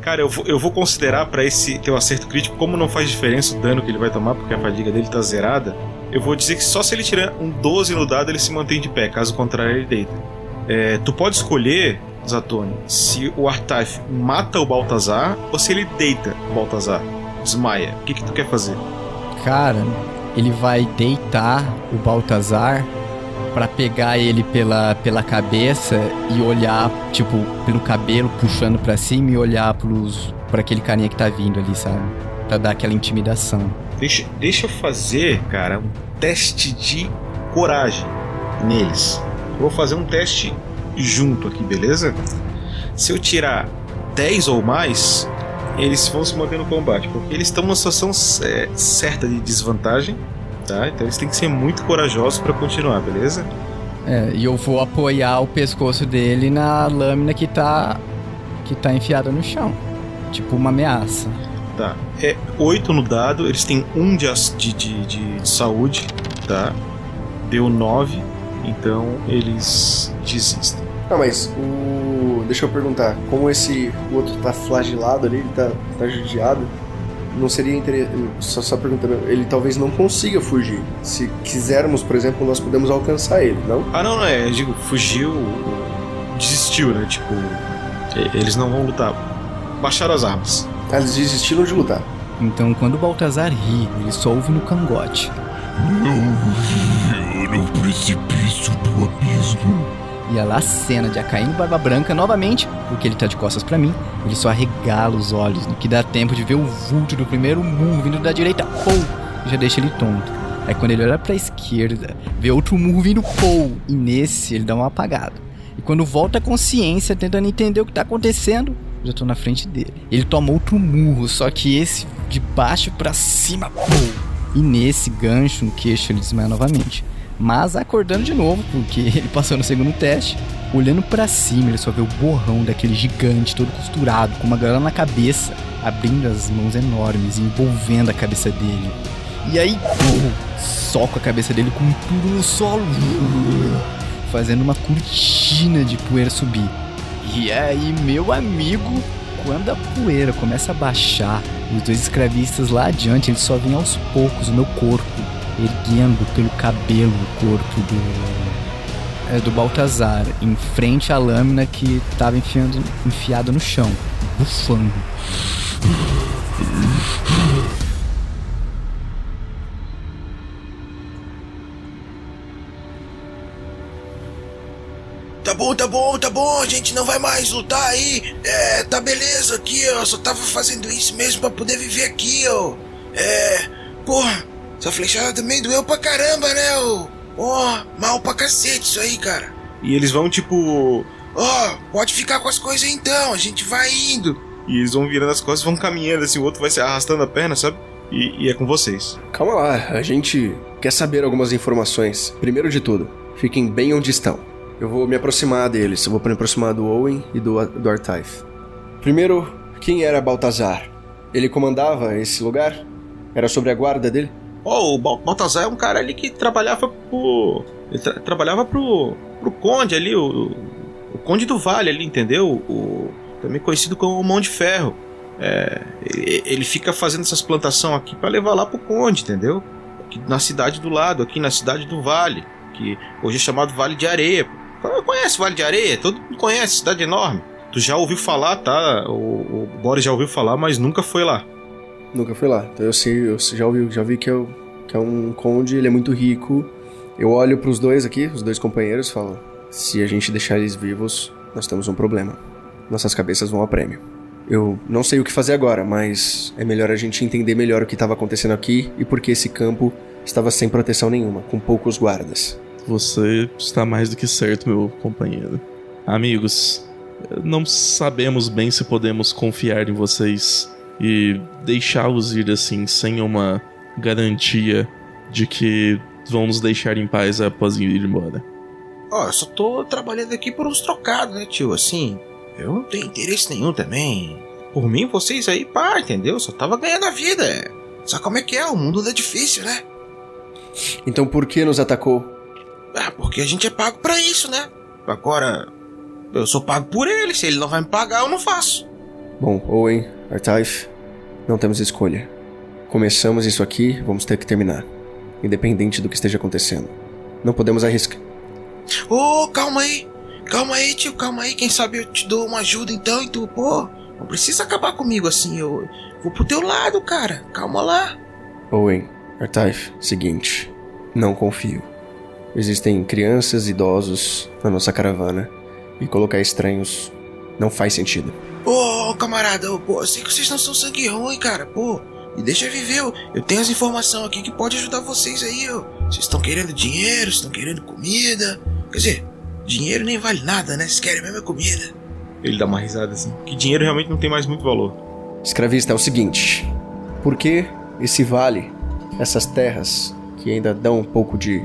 Cara, eu vou, eu vou considerar pra esse teu acerto crítico, como não faz diferença o dano que ele vai tomar, porque a fadiga dele tá zerada, eu vou dizer que só se ele tirar um 12 no dado ele se mantém de pé, caso contrário ele deita. É, tu pode escolher, Zatoni, se o Artaf mata o Baltazar ou se ele deita o Baltazar, desmaia. O que, que tu quer fazer? Cara, ele vai deitar o Baltazar pra pegar ele pela, pela cabeça e olhar, tipo, pelo cabelo, puxando pra cima e olhar pros, pra aquele carinha que tá vindo ali, sabe? Pra dar aquela intimidação. Deixa, deixa eu fazer, cara, um teste de coragem neles. Eu vou fazer um teste junto aqui, beleza? Se eu tirar 10 ou mais, eles vão se manter no combate, porque eles estão numa situação é, certa de desvantagem, tá? Então eles têm que ser muito corajosos para continuar, beleza? É, e eu vou apoiar o pescoço dele na lâmina que tá. que tá enfiada no chão. Tipo uma ameaça. Tá. É 8 no dado, eles têm 1 de, as- de, de, de saúde, tá? Deu 9, então eles desistem. Não, mas o. Deixa eu perguntar, como esse o outro tá flagelado ali, ele tá, tá judiado, não seria interessante. Só, só perguntando, ele talvez não consiga fugir. Se quisermos, por exemplo, nós podemos alcançar ele, não? Ah, não, não é. Eu digo, fugiu, desistiu, né? Tipo, eles não vão lutar. Baixaram as armas. Ah, Eles desistiram de lutar. Então quando o Baltazar ri, ele só ouve no cangote. Não ria no precipício do abismo. E a cena de Acaíno Barba Branca novamente, porque ele tá de costas pra mim, ele só arregala os olhos, no que dá tempo de ver o vulto do primeiro murro vindo da direita, pou, já deixa ele tonto. Aí quando ele olha pra esquerda, vê outro murro vindo, pou, e nesse ele dá um apagado. E quando volta a consciência, tentando entender o que tá acontecendo, já tô na frente dele. Ele toma outro murro, só que esse de baixo pra cima, pou. E nesse gancho no queixo ele desmaia novamente. Mas acordando de novo, porque ele passou no segundo teste, olhando pra cima, ele só vê o borrão daquele gigante todo costurado, com uma gaiola na cabeça, abrindo as mãos enormes e envolvendo a cabeça dele. E aí, pum, soca a cabeça dele com tudo no solo, fazendo uma cortina de poeira subir. E aí, meu amigo, quando a poeira começa a baixar Os dois escravistas lá adiante, eles só vêm aos poucos o meu corpo, erguendo pelo cabelo o corpo do. É, do Baltazar, em frente à lâmina que estava enfiando, enfiada no chão, bufando. Tá bom, tá bom, tá bom, a gente não vai mais lutar aí. É, tá beleza aqui, ó. Só tava fazendo isso mesmo pra poder viver aqui, ó. É. Porra, essa flechada também doeu pra caramba, né, ô? Ó, mal pra cacete isso aí, cara. E eles vão tipo. Ó, pode ficar com as coisas então, a gente vai indo. E eles vão virando as costas, vão caminhando assim, o outro vai se arrastando a perna, sabe? E, e é com vocês. Calma lá, a gente quer saber algumas informações. Primeiro de tudo, fiquem bem onde estão. Eu vou me aproximar deles, eu vou me aproximar do Owen e do, do Artaif. Primeiro, quem era Baltazar? Ele comandava esse lugar? Era sobre a guarda dele? Oh, o Bal- Baltazar é um cara ali que trabalhava pro. Tra- trabalhava pro. pro Conde ali, o. O Conde do Vale ali, entendeu? O, também conhecido como Mão de Ferro. É, ele fica fazendo essas plantações aqui pra levar lá pro Conde, entendeu? Aqui na cidade do lado, aqui na cidade do Vale, que hoje é chamado Vale de Areia. Conhece Vale de Areia? Todo mundo conhece, cidade enorme. Tu já ouviu falar, tá? O, o Boris já ouviu falar, mas nunca foi lá. Nunca fui lá. Então eu sei, eu já ouvi, já vi que é, o- que é um conde, ele é muito rico. Eu olho pros dois aqui, os dois companheiros, falo: se a gente deixar eles vivos, nós temos um problema. Nossas cabeças vão a prêmio. Eu não sei o que fazer agora, mas é melhor a gente entender melhor o que estava acontecendo aqui e por que esse campo estava sem proteção nenhuma, com poucos guardas. Você está mais do que certo, meu companheiro. Amigos, não sabemos bem se podemos confiar em vocês e deixá-los ir assim sem uma garantia de que vão nos deixar em paz após ir embora. Ó, eu só tô trabalhando aqui por uns trocados, né, tio? Assim, eu não tenho interesse nenhum também. Por mim, vocês aí, pá, entendeu? Só tava ganhando a vida. Só como é que é? O mundo é difícil, né? Então por que nos atacou? Ah, porque a gente é pago pra isso, né? Agora, eu sou pago por ele. Se ele não vai me pagar, eu não faço. Bom, Owen, Artaif, não temos escolha. Começamos isso aqui, vamos ter que terminar. Independente do que esteja acontecendo. Não podemos arriscar. Ô, calma aí. Calma aí, tio, calma aí. Quem sabe eu te dou uma ajuda então e tu, pô. Não precisa acabar comigo assim. Eu vou pro teu lado, cara. Calma lá. Owen, Artaif, seguinte. Não confio. Existem crianças e idosos na nossa caravana. E colocar estranhos não faz sentido. Ô, camarada, ô, pô, eu sei que vocês não são sangue ruim, cara, pô. Me deixa viver, eu, eu tenho as informações aqui que pode ajudar vocês aí, ó. Vocês estão querendo dinheiro, vocês estão querendo comida. Quer dizer, dinheiro nem vale nada, né? Vocês querem mesmo é comida. Ele dá uma risada assim. Que dinheiro realmente não tem mais muito valor. Escravista, é o seguinte: por que esse vale, essas terras que ainda dão um pouco de,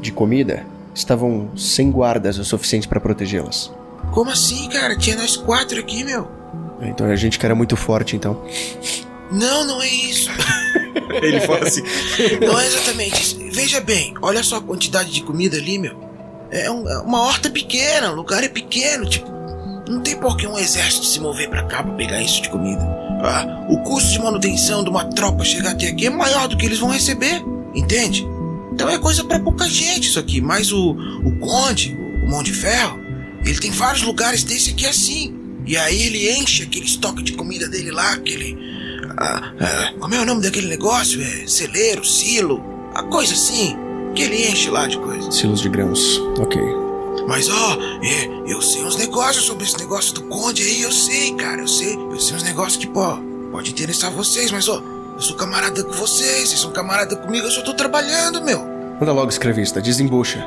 de comida, estavam sem guardas o suficiente para protegê-las? Como assim, cara? Tinha nós quatro aqui, meu. Então a gente que era muito forte, então. Não, não é isso. Ele fala assim. Não é exatamente isso. Veja bem, olha só a quantidade de comida ali, meu. É um- é uma horta pequena, o lugar é pequeno, tipo. Não tem por que um exército se mover pra cá pra pegar isso de comida. Ah, o custo de manutenção de uma tropa chegar até aqui é maior do que eles vão receber, entende? Então é coisa pra pouca gente isso aqui. Mas o, o Conde, o Mão de Ferro, ele tem vários lugares desse aqui assim. E aí ele enche aquele estoque de comida dele lá, aquele. ah, ah, como é o nome daquele negócio? É celeiro, silo, a coisa assim. Que ele enche lá de coisa. Silos de grãos. Ok. Mas ó, é, eu sei uns negócios sobre esse negócio do Conde aí, eu sei, cara, eu sei. Eu sei uns negócios que, pô, pode interessar vocês, mas ó, eu sou camarada com vocês, vocês são camarada comigo, eu só tô trabalhando, meu. Manda logo, escravista, desembucha.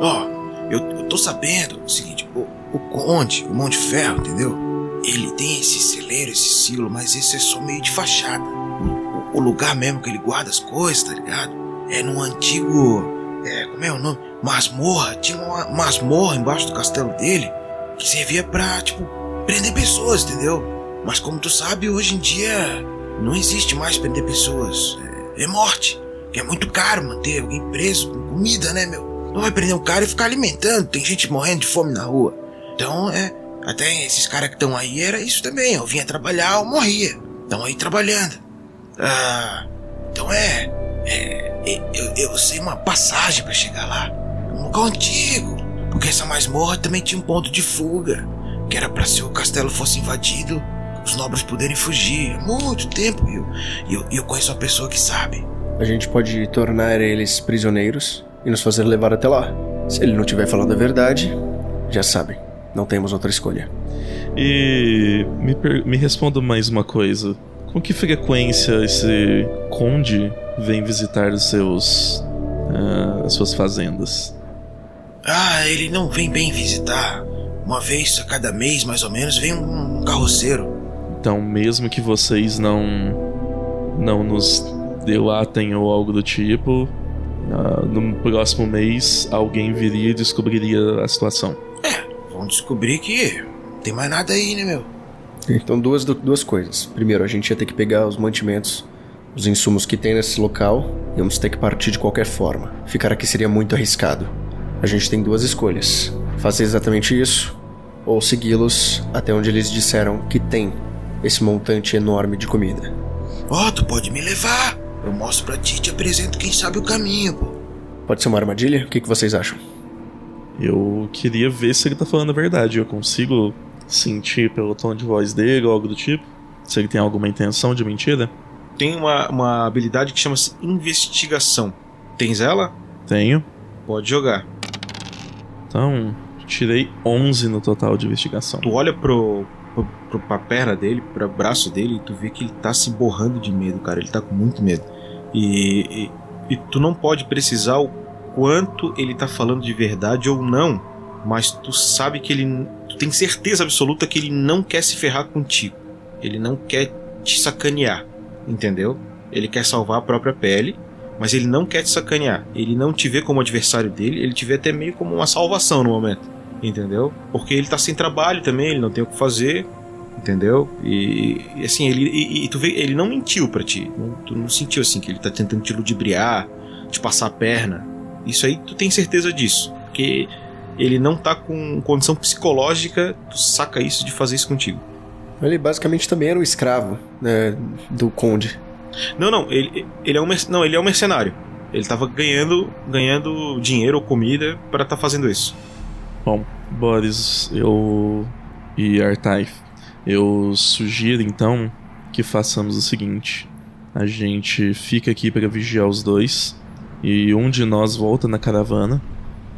Ó, eu, eu tô sabendo o seguinte, o, o Conde, o Mão de Ferro, entendeu? Ele tem esse celeiro, esse silo, mas esse é só meio de fachada. O, o lugar mesmo que ele guarda as coisas, tá ligado? É num antigo. É, como é o nome? Masmorra. Tinha uma masmorra embaixo do castelo dele que servia pra, tipo, prender pessoas, entendeu? Mas como tu sabe, hoje em dia não existe mais prender pessoas. É, é morte. Que é muito caro manter alguém preso com comida, né, meu? Não vai prender um cara e ficar alimentando. Tem gente morrendo de fome na rua. Então, é. Até esses caras que estão aí era isso também. Eu vinha trabalhar, eu morria. estão aí trabalhando. Ah, então é. é, é, eu, eu sei uma passagem para chegar lá. Um antigo. Porque essa masmorra também tinha um ponto de fuga. Que era para se o castelo fosse invadido, os nobres poderem fugir. Há muito tempo. E eu, eu, eu conheço uma pessoa que sabe. A gente pode tornar eles prisioneiros e nos fazer levar até lá. Se ele não estiver falando a verdade, já sabem, não temos outra escolha. E me, per- me responda mais uma coisa. Com que frequência esse conde vem visitar os seus. ah, as suas fazendas? Ah, ele não vem bem visitar. Uma vez a cada mês, mais ou menos, vem um carroceiro. Então, mesmo que vocês não. não nos delatem ou algo do tipo, ah, no próximo mês alguém viria e descobriria a situação. Vão descobrir que não tem mais nada aí, né, meu? Então, duas, du- duas coisas. Primeiro, a gente ia ter que pegar os mantimentos, os insumos que tem nesse local, e vamos ter que partir de qualquer forma. Ficar aqui seria muito arriscado. A gente tem duas escolhas: fazer exatamente isso, ou segui-los até onde eles disseram que tem esse montante enorme de comida. Ó, tu pode me levar. Eu mostro pra ti e te apresento quem sabe o caminho, pô. Pode ser uma armadilha? O que, que vocês acham? Eu queria ver se ele tá falando a verdade. Eu consigo sentir pelo tom de voz dele ou algo do tipo? Se ele tem alguma intenção de mentira? Tem uma, uma habilidade que chama-se investigação. Tens ela? Tenho. Pode jogar. Então, tirei 11 no total de investigação. Tu olha pro, pro, pra perna dele, pro braço dele, e tu vê que ele tá se borrando de medo, cara. Ele tá com muito medo. E, e, e tu não pode precisar o quanto ele tá falando de verdade ou não, mas tu sabe que ele. Tu tem certeza absoluta que ele não quer se ferrar contigo. Ele não quer te sacanear, entendeu? Ele quer salvar a própria pele, mas ele não quer te sacanear. Ele não te vê como adversário dele, ele te vê até meio como uma salvação no momento, entendeu? Porque ele tá sem trabalho também, ele não tem o que fazer, entendeu? E, e, assim, ele e, e tu vê, ele não mentiu pra ti. Não, tu não sentiu assim que ele tá tentando te ludibriar, te passar a perna. Isso aí tu tem certeza disso, porque ele não tá com condição psicológica, tu saca isso de fazer isso contigo. Ele basicamente também era um escravo né, do conde. Não, não, ele, ele é um não, ele é um mercenário. Ele tava ganhando, ganhando dinheiro ou comida para tá fazendo isso. Bom, Boris, eu e Artaif, eu sugiro então que façamos o seguinte: a gente fica aqui para vigiar os dois e um de nós volta na caravana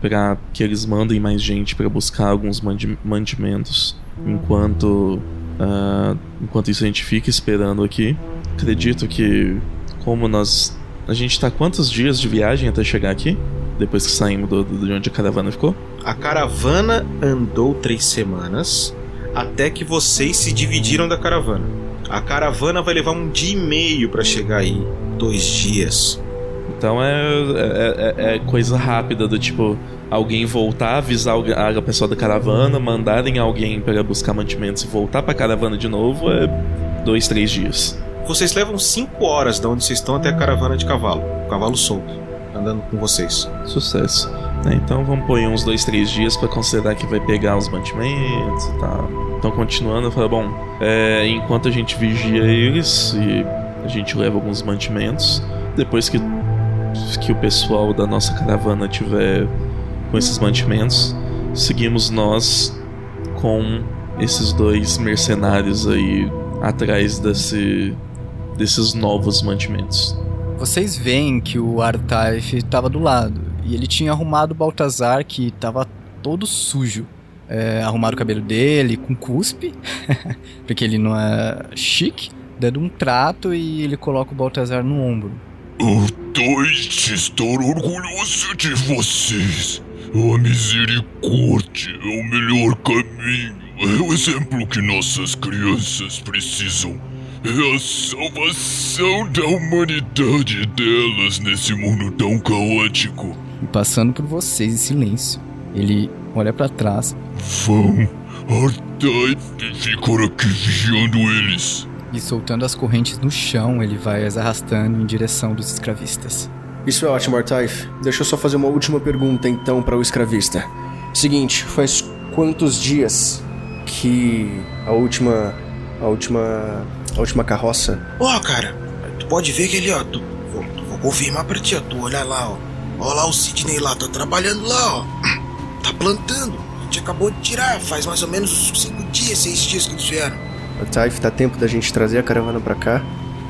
para que eles mandem mais gente para buscar alguns mandi- mantimentos, enquanto ah, enquanto isso a gente fica esperando aqui. Acredito que como nós a gente tá quantos dias de viagem até chegar aqui? Depois que saímos do, do- de onde a caravana ficou? A caravana andou três semanas até que vocês se dividiram da caravana. A caravana vai levar um dia e meio para chegar aí, dois dias. Então é, é, é- é coisa rápida do tipo alguém voltar, avisar a pessoa da caravana, mandarem alguém para buscar mantimentos e voltar pra caravana de novo é dois, três dias. Vocês levam cinco horas da onde vocês estão até a caravana de cavalo, cavalo solto, andando com vocês. Sucesso. né? Então vamos pôr uns dois, três dias pra considerar que vai pegar os mantimentos e tal. Então continuando, eu falo, bom, é, enquanto a gente vigia eles e a gente leva alguns mantimentos, depois que, que o pessoal da nossa caravana tiver com esses mantimentos, seguimos nós com esses dois mercenários aí atrás desse, desses novos mantimentos. Vocês veem que o Artaif estava do lado e ele tinha arrumado o Baltazar que estava todo sujo. É, arrumaram o cabelo dele com cuspe, porque ele não é chique, dando um trato e ele coloca o Baltazar no ombro. Eu tô estou orgulhoso de vocês. A misericórdia é o melhor caminho. É o exemplo que nossas crianças precisam. É a salvação da humanidade delas nesse mundo tão caótico. E passando por vocês em silêncio, ele olha para trás Vão, Artaif ficar aqui vigiando eles. e soltando as correntes no chão, ele vai as arrastando em direção dos escravistas. Isso é ótimo, Artaif. Deixa eu só fazer uma última pergunta então para o escravista. Seguinte, faz quantos dias que a última a última a última carroça. Ó, cara, tu pode ver que ali, ó. Tu, vou, tu- vou confirmar pra ti, ó. Tu olha lá, ó. Ó lá o Sidney lá, tá trabalhando lá, ó. Tá plantando. A gente acabou de tirar, faz mais ou menos cinco dias, seis dias que eles vieram. Taif, dá tempo da gente trazer a caravana pra cá,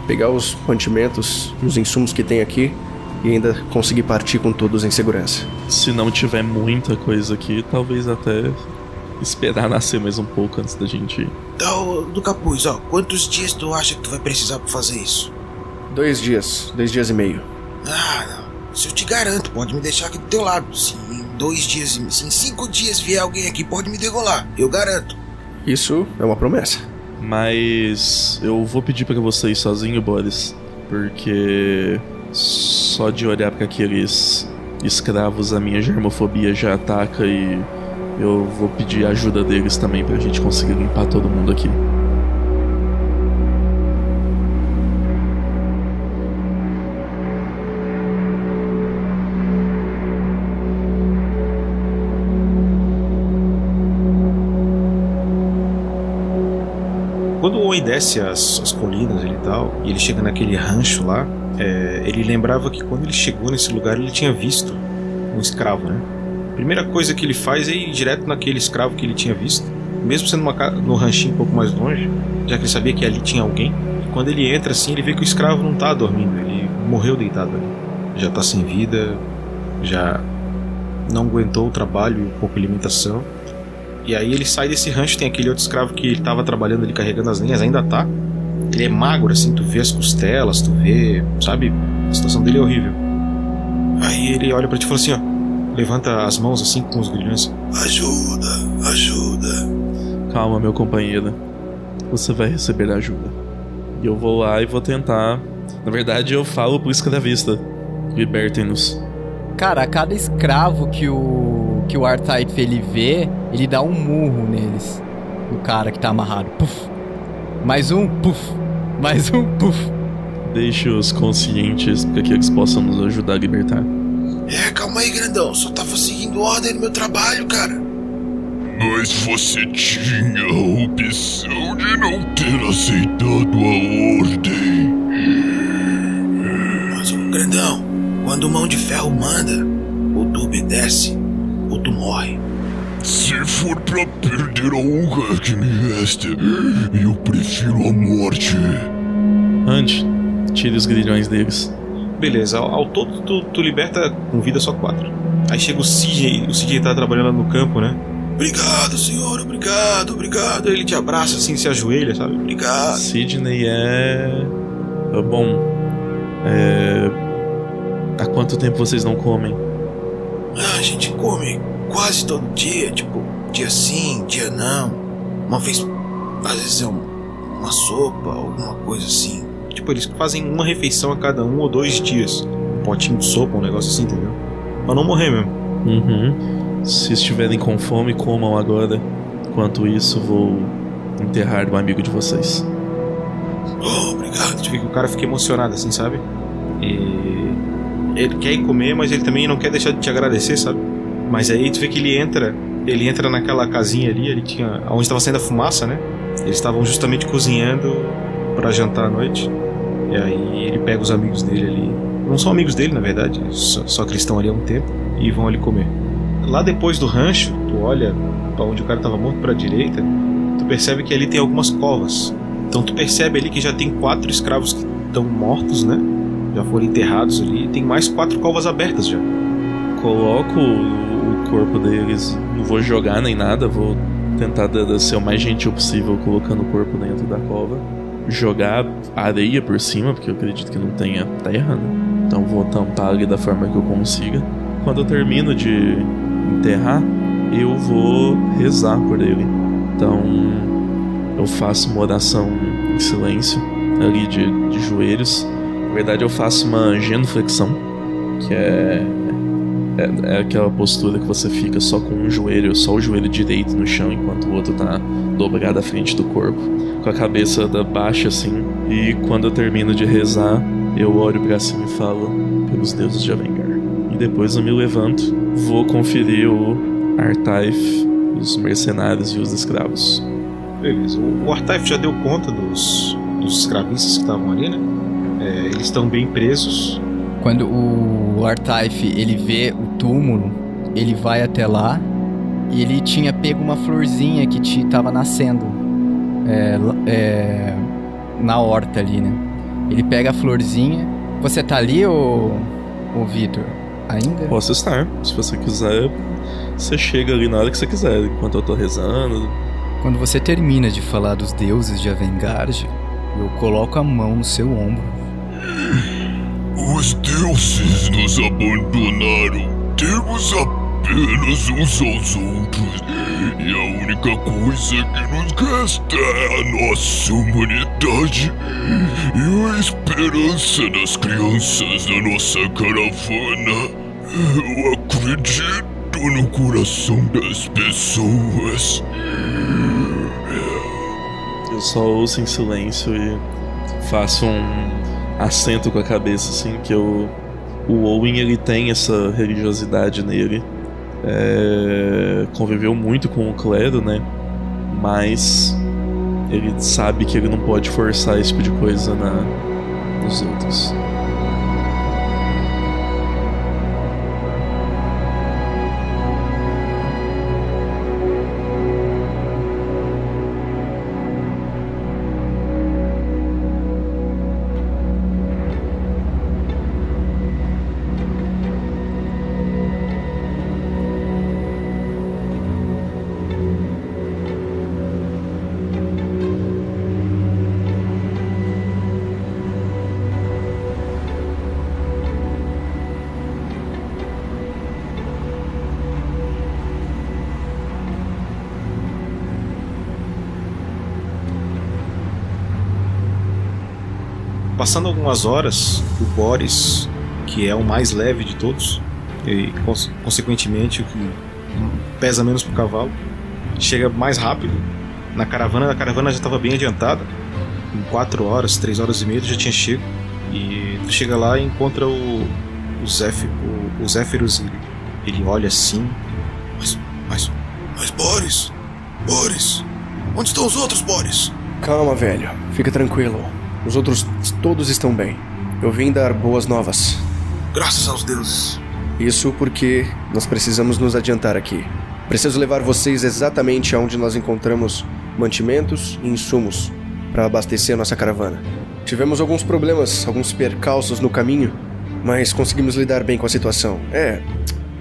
pegar os mantimentos, os insumos que tem aqui e ainda conseguir partir com todos em segurança. Se não tiver muita coisa aqui, talvez até esperar nascer mais um pouco antes da gente ir. Então, do capuz, ó. Quantos dias tu acha que tu vai precisar pra fazer isso? Dois dias, dois dias e meio. Ah, não. Se eu te garanto, pode me deixar aqui do teu lado. Se em dois dias, e- se em cinco dias vier alguém aqui, pode me degolar. Eu garanto. Isso é uma promessa. Mas eu vou pedir pra você ir sozinho, Boris, porque só de olhar pra aqueles escravos a minha germofobia já ataca e eu vou pedir a ajuda deles também pra gente conseguir limpar todo mundo aqui. Quando o Owen desce as, as colinas e tal, e ele chega naquele rancho lá, é, ele lembrava que quando ele chegou nesse lugar ele tinha visto um escravo, né? Primeira coisa que ele faz é ir direto naquele escravo que ele tinha visto, mesmo sendo uma, no ranchinho um pouco mais longe, já que ele sabia que ali tinha alguém. E quando ele entra assim, ele vê que o escravo não tá dormindo, ele morreu deitado ali. Já tá sem vida, já não aguentou o trabalho e pouca alimentação. E aí ele sai desse rancho, tem aquele outro escravo que ele tava trabalhando ali carregando as linhas, ainda tá. Ele é magro, assim, tu vê as costelas, tu vê. Sabe? A situação dele é horrível. Aí ele olha pra ti e fala assim, ó. Levanta as mãos assim com os grilhões. Ajuda, ajuda. Calma, meu companheiro. Você vai receber ajuda. E eu vou lá e vou tentar. Na verdade, eu falo pro escravista: libertem-nos. Cara, a cada escravo que o que o Artype ele vê, ele dá um murro neles. O cara que tá amarrado. Puf. Mais um, puf. Mais um, puf. Deixe-os conscientes para que eles possam nos ajudar a libertar. É, calma aí, grandão. Só tava seguindo ordem no meu trabalho, cara. Mas você tinha a opção de não ter aceitado a ordem. Mas, ô, grandão, quando o mão de ferro manda, ou tu obedece, ou tu morre. Se for pra perder a honra que me resta, eu prefiro a morte. Ande, tire os grilhões deles. Beleza, ao, ao todo tu, tu liberta com vida só quatro. Aí chega o CJ, o CJ tá trabalhando no campo, né? Obrigado, senhor, obrigado, obrigado. Ele te abraça assim, se ajoelha, sabe? Obrigado. Sidney é. é bom. É. Há quanto tempo vocês não comem? Ah, a gente come quase todo dia, tipo, dia sim, dia não. Uma vez, às vezes é um- uma sopa, alguma coisa assim. Tipo, eles fazem uma refeição a cada um ou dois dias. Um potinho de sopa, um negócio assim, entendeu? Pra não morrer mesmo. Uhum. Se estiverem com fome, comam agora. Enquanto isso, vou enterrar um amigo de vocês. Oh, obrigado. Vê que o cara fica emocionado assim, sabe? E ele quer ir comer, mas ele também não quer deixar de te agradecer, sabe? Mas aí tu vê que ele entra, ele entra naquela casinha ali, ele tinha, onde estava saindo a fumaça, né? Eles estavam justamente cozinhando pra jantar à noite. E aí ele pega os amigos dele ali, não são amigos dele na verdade, só, só que eles estão ali há um tempo e vão ali comer. Lá depois do rancho, tu olha pra onde o cara tava morto pra direita, tu percebe que ali tem algumas covas. Então tu percebe ali que já tem quatro escravos que estão mortos, né? Já foram enterrados ali. E tem mais quatro covas abertas já. Coloco o corpo deles. Não vou jogar nem nada, vou tentar ser o mais gentil possível colocando o corpo dentro da cova. Jogar areia por cima, porque eu acredito que não tenha terra, né? Então vou tampar ali da forma que eu consiga. Quando eu termino de enterrar, eu vou rezar por ele. Então eu faço uma oração em silêncio, ali de, de joelhos. Na verdade, eu faço uma genuflexão, que é é, é aquela postura que você fica só com um joelho, só o joelho direito no chão, enquanto o outro tá dobrado à frente do corpo, com a cabeça da baixa assim. E quando eu termino de rezar, eu olho pra cima e falo pelos deuses de Avengar. E depois eu me levanto, vou conferir o Artaif, os mercenários e os escravos. Beleza. O, Artaif já deu conta dos, dos escravistas que estavam ali, né? É, eles estão bem presos. Quando o Artaif ele vê o túmulo, ele vai até lá e ele tinha pego uma florzinha que te tava nascendo é, é, na horta ali, né? Ele pega a florzinha. Você tá ali, ô, ô Vitor? Ainda? Posso estar. Se você quiser, você chega ali na hora que você quiser, enquanto eu tô rezando. Quando você termina de falar dos deuses de Avengarde, eu coloco a mão no seu ombro. Os deuses nos abandonaram. Temos apenas uns aos outros. E a única coisa que nos resta é a nossa humanidade e a esperança nas crianças da nossa caravana. Eu acredito no coração das pessoas. Eu só ouço em silêncio e faço um acento com a cabeça, assim, que eu, o Owen ele tem essa religiosidade nele. É, conviveu muito com o clero, né? Mas ele sabe que ele não pode forçar esse tipo de coisa na, nos outros. Passando algumas horas, o Boris, que é o mais leve de todos, e cons- consequentemente o que pesa menos pro cavalo, chega mais rápido. Na caravana, a caravana já estava bem adiantada. Em 4 horas, 3 horas e meia já tinha chego. E tu chega lá e encontra o, o, Zéf, o, o. Ele, ele olha assim. Mas, mas, mas Boris, Boris, onde estão os outros Boris? Calma, velho. Fica tranquilo. Os outros todos estão bem. Eu vim dar boas novas. Graças aos deuses. Isso porque nós precisamos nos adiantar aqui. Preciso levar vocês exatamente aonde nós encontramos mantimentos e insumos para abastecer a nossa caravana. Tivemos alguns problemas, alguns percalços no caminho, mas conseguimos lidar bem com a situação. É,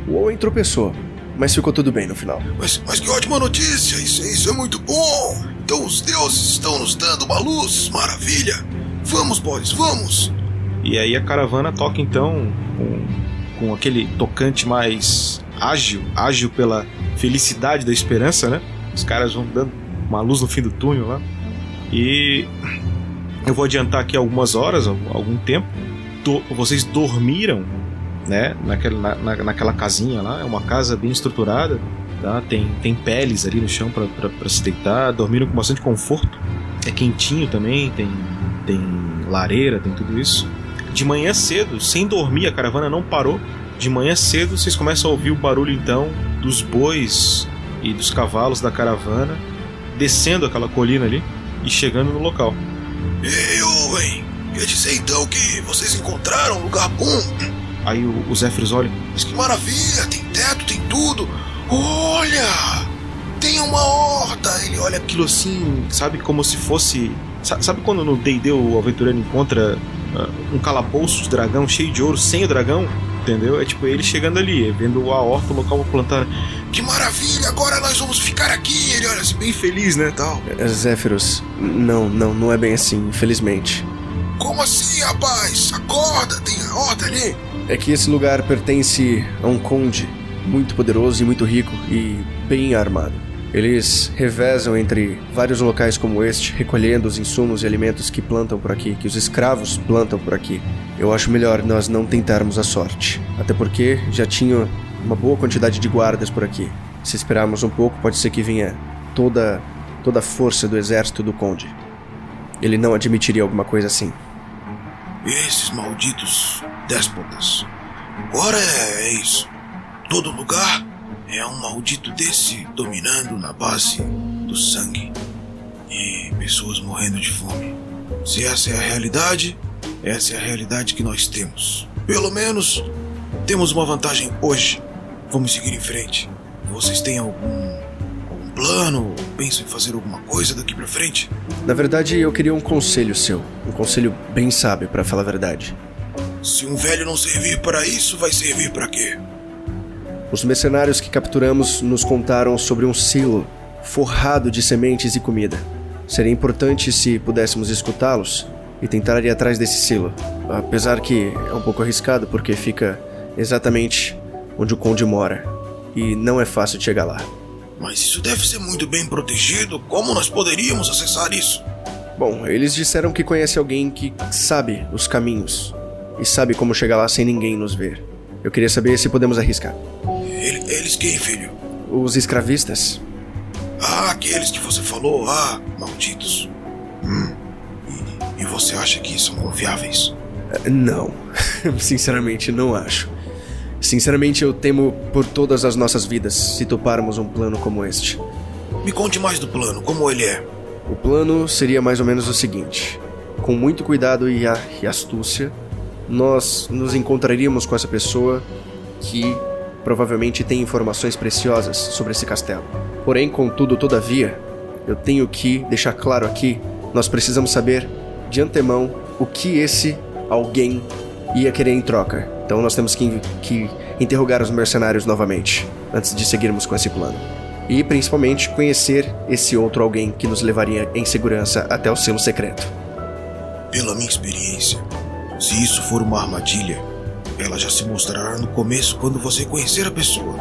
o Owen tropeçou, mas ficou tudo bem no final. Mas, mas que ótima notícia! Isso, isso é muito bom! Então os deuses estão nos dando uma luz, maravilha! Vamos, Boris, vamos! E aí a caravana toca então com, com aquele tocante mais ágil, ágil pela felicidade da esperança, né? Os caras vão dando uma luz no fim do túnel lá. E eu vou adiantar aqui algumas horas, algum tempo. Do, vocês dormiram, né? Naquela, na, na, naquela casinha lá. É uma casa bem estruturada, tá? Tem, tem peles ali no chão para se deitar. Dormiram com bastante conforto. É quentinho também, tem, tem lareira, tem tudo isso. De manhã cedo, sem dormir, a caravana não parou. De manhã cedo, vocês começam a ouvir o barulho então dos bois e dos cavalos da caravana descendo aquela colina ali e chegando no local. Ei, Owen! Quer dizer então que vocês encontraram um lugar bom? Aí o, o Zéfiros olha. Mas que maravilha! Tem teto, tem tudo! Olha! Tem uma horta! Ele olha aquilo assim, sabe, como se fosse. Sabe, quando no D&D o aventureiro encontra uh, um calabouço de dragão cheio de ouro sem o dragão? Entendeu? É tipo ele chegando ali, vendo a horta, o local pra plantar. Que maravilha! Agora nós vamos ficar aqui! Ele olha assim, bem feliz, né? Tal. Zéfiros, não, não, não é bem assim, infelizmente. Como assim, rapaz? Acorda, tem a horta ali. É que esse lugar pertence a um conde muito poderoso e muito rico e bem armado. Eles revezam entre vários locais como este, recolhendo os insumos e alimentos que plantam por aqui, que os escravos plantam por aqui. Eu acho melhor nós não tentarmos a sorte, até porque já tinha uma boa quantidade de guardas por aqui. Se esperarmos um pouco, pode ser que venha toda toda a força do exército do conde. Ele não admitiria alguma coisa assim. Esses malditos déspotas. Agora é, é isso. Todo lugar é um maldito desse dominando na base do sangue e pessoas morrendo de fome. Se essa é a realidade, essa é a realidade que nós temos. Pelo menos temos uma vantagem hoje. Vamos seguir em frente. Vocês têm algum, algum plano? Pensam em fazer alguma coisa daqui pra frente? Na verdade, eu queria um conselho seu. Um conselho bem sábio, pra falar a verdade. Se um velho não servir para isso, vai servir para quê? Os mercenários que capturamos nos contaram sobre um silo forrado de sementes e comida. Seria importante se pudéssemos escutá-los e tentar ir atrás desse silo. Apesar que é um pouco arriscado porque fica exatamente onde o conde mora e não é fácil chegar lá. Mas isso deve ser muito bem protegido. Como nós poderíamos acessar isso? Bom, eles disseram que conhece alguém que sabe os caminhos e sabe como chegar lá sem ninguém nos ver. Eu queria saber se podemos arriscar. Ele- eles quem, filho? Os escravistas? Ah, aqueles que você falou. Ah, malditos. Hum. E, e você acha que são confiáveis? Eh, Não. Sinceramente, não acho. Sinceramente, eu temo por todas as nossas vidas se toparmos um plano como este. Me conte mais do plano, como ele é. O plano seria mais ou menos o seguinte: com muito cuidado e, a- e astúcia, nós nos encontraríamos com essa pessoa que provavelmente tem informações preciosas sobre esse castelo. Porém, contudo, todavia, eu tenho que deixar claro aqui: nós precisamos saber de antemão o que esse alguém ia querer em troca. Então, nós temos que, que interrogar os mercenários novamente antes de seguirmos com esse plano. E principalmente conhecer esse outro alguém que nos levaria em segurança até o selo secreto. Pela minha experiência, se isso for uma armadilha, ela já se mostrará no começo quando você conhecer a pessoa.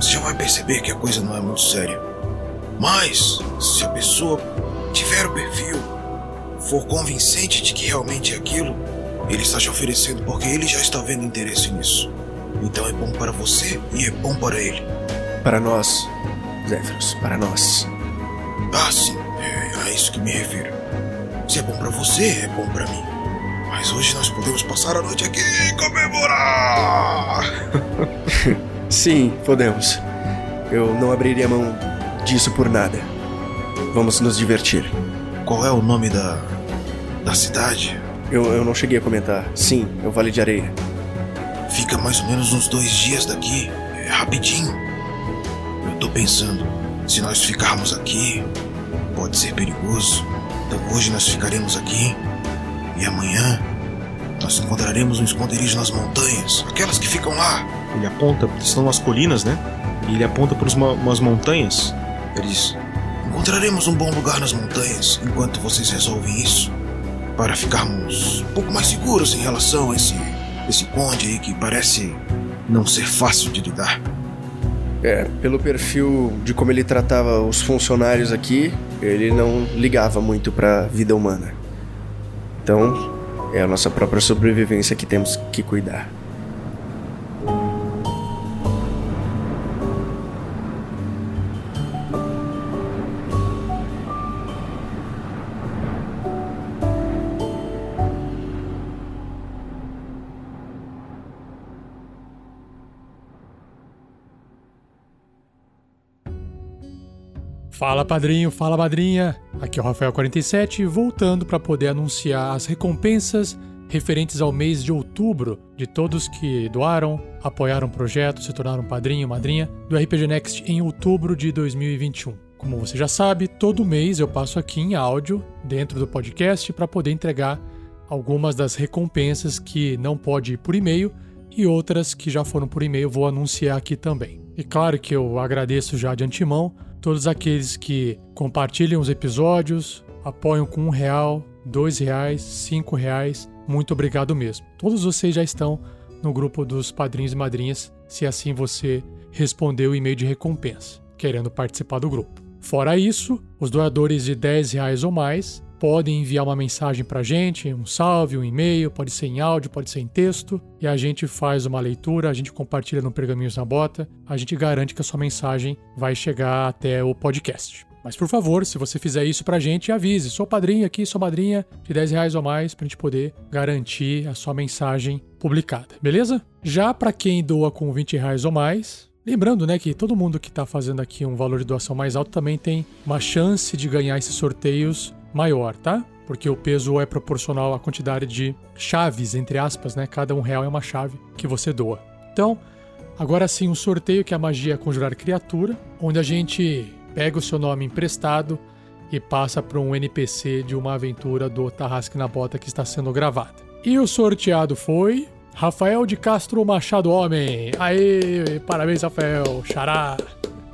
Você já vai perceber que a coisa não é muito séria. Mas, se a pessoa tiver o perfil, for convincente de que realmente é aquilo, ele está te oferecendo porque ele já está vendo interesse nisso. Então é bom para você e é bom para ele. Para nós, Zéfiros, para nós. Ah, sim, é a isso que me refiro. Se é bom pra você, é bom pra mim. Mas hoje nós podemos passar a noite aqui e comemorar! Sim, podemos. Eu não abriria mão disso por nada. Vamos nos divertir. Qual é o nome da. da cidade? Eu, eu não cheguei a comentar. Sim, é o Vale de Areia. Fica mais ou menos uns dois dias daqui. É rapidinho. Eu tô pensando, se nós ficarmos aqui, pode ser perigoso. Então hoje nós ficaremos aqui. E amanhã nós encontraremos um esconderijo nas montanhas. Aquelas que ficam lá. Ele aponta, são umas colinas, né? E ele aponta para umas montanhas. Ele diz: Encontraremos um bom lugar nas montanhas enquanto vocês resolvem isso. Para ficarmos um pouco mais seguros em relação a esse, esse conde aí que parece não ser fácil de lidar. É, pelo perfil de como ele tratava os funcionários aqui, ele não ligava muito pra vida humana. Então, é a nossa própria sobrevivência que temos que cuidar. Fala padrinho, fala madrinha. Aqui é o Rafael47, voltando para poder anunciar as recompensas referentes ao mês de outubro de todos que doaram, apoiaram o projeto, se tornaram padrinho, madrinha do RPG Next em outubro de 2021. Como você já sabe, todo mês eu passo aqui em áudio dentro do podcast para poder entregar algumas das recompensas que não pode ir por e-mail e outras que já foram por e-mail vou anunciar aqui também. E claro que eu agradeço já de antemão todos aqueles que compartilham os episódios, apoiam com um real, dois reais, cinco reais. Muito obrigado mesmo. Todos vocês já estão no grupo dos padrinhos e madrinhas, se assim você respondeu o e-mail de recompensa, querendo participar do grupo. Fora isso, os doadores de 10 reais ou mais podem enviar uma mensagem para a gente, um salve, um e-mail, pode ser em áudio, pode ser em texto, e a gente faz uma leitura, a gente compartilha no Pergaminhos na Bota, a gente garante que a sua mensagem vai chegar até o podcast. Mas por favor, se você fizer isso pra gente, avise. Sou padrinho aqui, sou madrinha de 10 reais ou mais pra gente poder garantir a sua mensagem publicada, beleza? Já para quem doa com 20 reais ou mais, lembrando né, que todo mundo que está fazendo aqui um valor de doação mais alto também tem uma chance de ganhar esses sorteios maior, tá? porque o peso é proporcional à quantidade de chaves, entre aspas, né? Cada um real é uma chave que você doa. Então, agora sim, um sorteio que é a magia conjurar criatura, onde a gente pega o seu nome emprestado e passa para um NPC de uma aventura do Tarrasque na Bota que está sendo gravada. E o sorteado foi Rafael de Castro Machado Homem. Aê, parabéns, Rafael. Xará.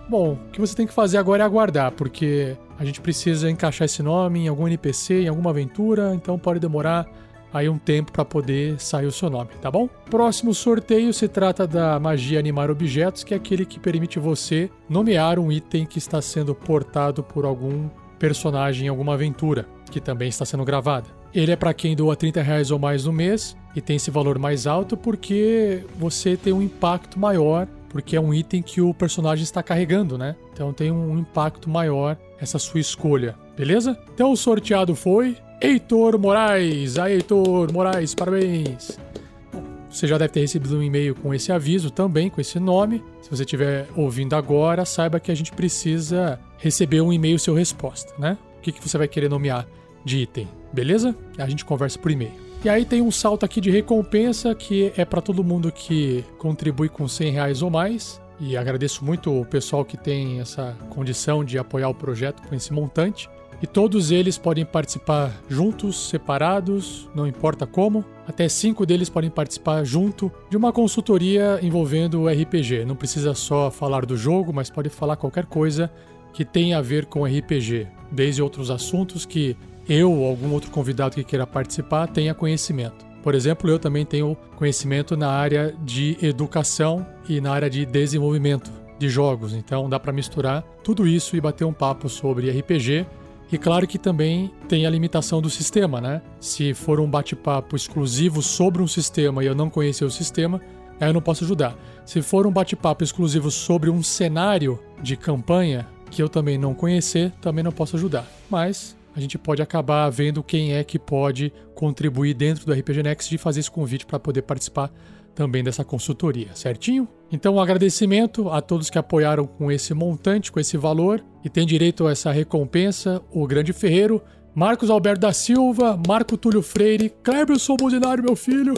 Bom, o que você tem que fazer agora é aguardar, porque a gente precisa encaixar esse nome em algum NPC, em alguma aventura, então pode demorar aí um tempo para poder sair o seu nome, tá bom? Próximo sorteio se trata da magia animar objetos, que é aquele que permite você nomear um item que está sendo portado por algum personagem em alguma aventura, que também está sendo gravada. Ele é para quem doa 30 reais ou mais no mês e tem esse valor mais alto porque você tem um impacto maior, porque é um item que o personagem está carregando, né? Então tem um impacto maior essa sua escolha, beleza? Então o sorteado foi Heitor Moraes. Aí, Heitor Moraes, parabéns. Você já deve ter recebido um e-mail com esse aviso também, com esse nome. Se você estiver ouvindo agora, saiba que a gente precisa receber um e-mail seu resposta, né? O que, que você vai querer nomear de item, beleza? A gente conversa por e-mail. E aí tem um salto aqui de recompensa que é para todo mundo que contribui com 100 reais ou mais. E agradeço muito o pessoal que tem essa condição de apoiar o projeto com esse montante. E todos eles podem participar juntos, separados, não importa como. Até cinco deles podem participar junto de uma consultoria envolvendo o RPG. Não precisa só falar do jogo, mas pode falar qualquer coisa que tenha a ver com RPG, desde outros assuntos que eu ou algum outro convidado que queira participar tenha conhecimento. Por exemplo, eu também tenho conhecimento na área de educação e na área de desenvolvimento de jogos, então dá para misturar tudo isso e bater um papo sobre RPG e claro que também tem a limitação do sistema, né? Se for um bate-papo exclusivo sobre um sistema e eu não conhecer o sistema, aí eu não posso ajudar. Se for um bate-papo exclusivo sobre um cenário de campanha que eu também não conhecer, também não posso ajudar. Mas a gente pode acabar vendo quem é que pode contribuir dentro do RPG Next e fazer esse convite para poder participar também dessa consultoria, certinho? Então, um agradecimento a todos que apoiaram com esse montante, com esse valor, e tem direito a essa recompensa: o Grande Ferreiro, Marcos Alberto da Silva, Marco Túlio Freire, Cleberson Buzinário, meu filho,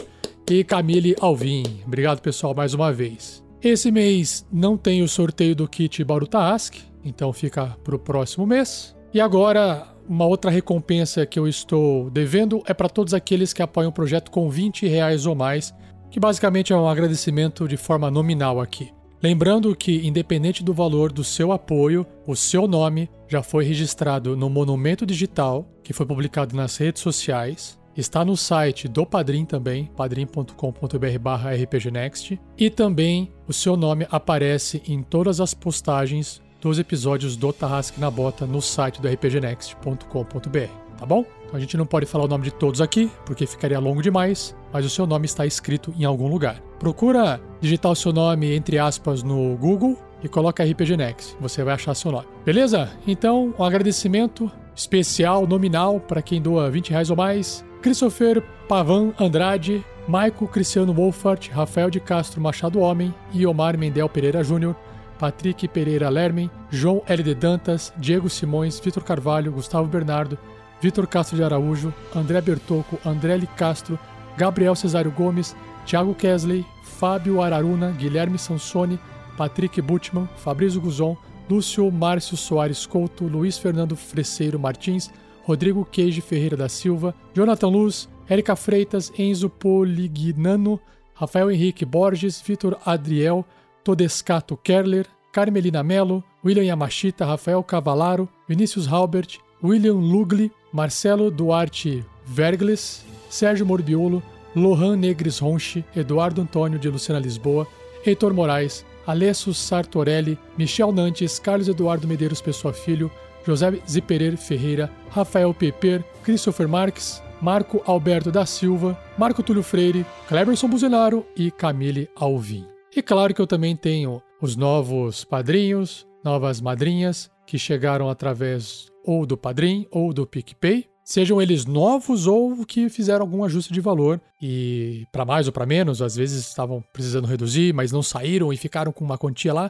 e Camille Alvim. Obrigado, pessoal, mais uma vez. Esse mês não tem o sorteio do kit Baruta Ask, então fica para o próximo mês. E agora, uma outra recompensa que eu estou devendo é para todos aqueles que apoiam o projeto com 20 reais ou mais que basicamente é um agradecimento de forma nominal aqui. Lembrando que, independente do valor do seu apoio, o seu nome já foi registrado no Monumento Digital, que foi publicado nas redes sociais, está no site do Padrim também, padrim.com.br/rpgnext, e também o seu nome aparece em todas as postagens dos episódios do Tarrasque na Bota no site do rpgnext.com.br, tá bom? Então a gente não pode falar o nome de todos aqui, porque ficaria longo demais, mas o seu nome está escrito em algum lugar. Procura digitar o seu nome entre aspas no Google e coloca RPG Next, você vai achar seu nome. Beleza? Então, um agradecimento especial, nominal, para quem doa 20 reais ou mais. Christopher Pavan Andrade, Maico Cristiano Wolfart, Rafael de Castro Machado Homem e Omar Mendel Pereira Júnior, Patrick Pereira Lermen, João LD Dantas, Diego Simões, Vitor Carvalho, Gustavo Bernardo, Vitor Castro de Araújo, André Bertocco, André L. Castro, Gabriel Cesário Gomes, Thiago Kesley, Fábio Araruna, Guilherme Sansoni, Patrick Butman, Fabrício Guzon, Lúcio Márcio Soares Couto, Luiz Fernando Freseiro Martins, Rodrigo Queijo Ferreira da Silva, Jonathan Luz, Érica Freitas, Enzo Polignano, Rafael Henrique Borges, Vitor Adriel, Todescato Kerler, Carmelina Melo, William Yamashita, Rafael Cavalaro, Vinícius Halbert, William Lugli, Marcelo Duarte Vergles, Sérgio Morbiolo, Lohan Negres Ronchi, Eduardo Antônio de Luciana Lisboa, Heitor Moraes, Alessio Sartorelli, Michel Nantes, Carlos Eduardo Medeiros Pessoa Filho, José Ziperer Ferreira, Rafael Peper, Christopher Marques, Marco Alberto da Silva, Marco Túlio Freire, Cleberson Buzenaro e Camille Alvim. E claro que eu também tenho os novos padrinhos, novas madrinhas que chegaram através ou do Padrim ou do PicPay, sejam eles novos ou que fizeram algum ajuste de valor e para mais ou para menos, às vezes estavam precisando reduzir, mas não saíram e ficaram com uma quantia lá.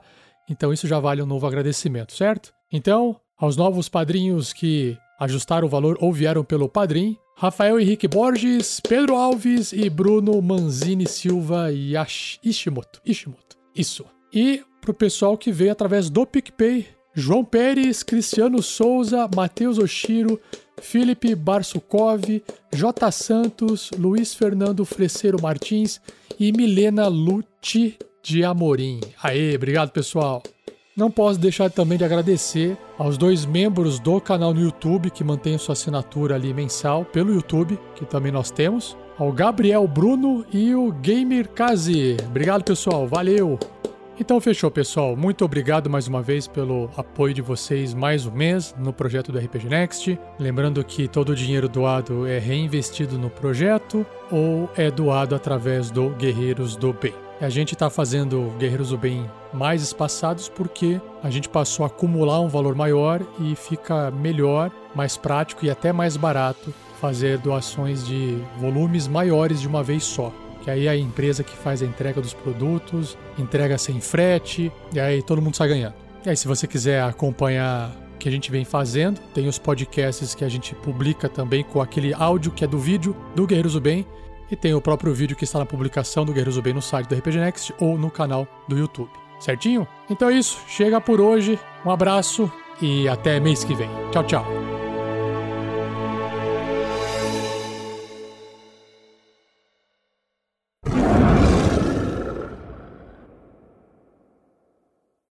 Então isso já vale um novo agradecimento, certo? Então, aos novos padrinhos que ajustaram o valor ou vieram pelo Padrim. Rafael Henrique Borges, Pedro Alves e Bruno Manzini Silva Yash, Ishimoto. Ishimoto. Isso. E pro pessoal que veio através do PicPay, João Pérez, Cristiano Souza, Matheus Oshiro, Felipe Barsukov, J. Santos, Luiz Fernando Freseiro Martins e Milena Luti de Amorim. Aê, obrigado pessoal! Não posso deixar também de agradecer aos dois membros do canal no YouTube que mantêm sua assinatura ali mensal pelo YouTube, que também nós temos, ao Gabriel Bruno e o Gamer Kazi. Obrigado pessoal, valeu! Então fechou, pessoal. Muito obrigado mais uma vez pelo apoio de vocês mais um mês no projeto do RPG Next. Lembrando que todo o dinheiro doado é reinvestido no projeto ou é doado através do Guerreiros do Bem. A gente está fazendo Guerreiros do Bem mais espaçados porque a gente passou a acumular um valor maior e fica melhor, mais prático e até mais barato fazer doações de volumes maiores de uma vez só que aí é a empresa que faz a entrega dos produtos, entrega sem frete, e aí todo mundo sai ganhando. E aí, se você quiser acompanhar o que a gente vem fazendo, tem os podcasts que a gente publica também com aquele áudio que é do vídeo do Guerreiros do Bem, e tem o próprio vídeo que está na publicação do Guerreiros do Bem no site do RPG Next ou no canal do YouTube. Certinho? Então é isso, chega por hoje, um abraço e até mês que vem. Tchau, tchau.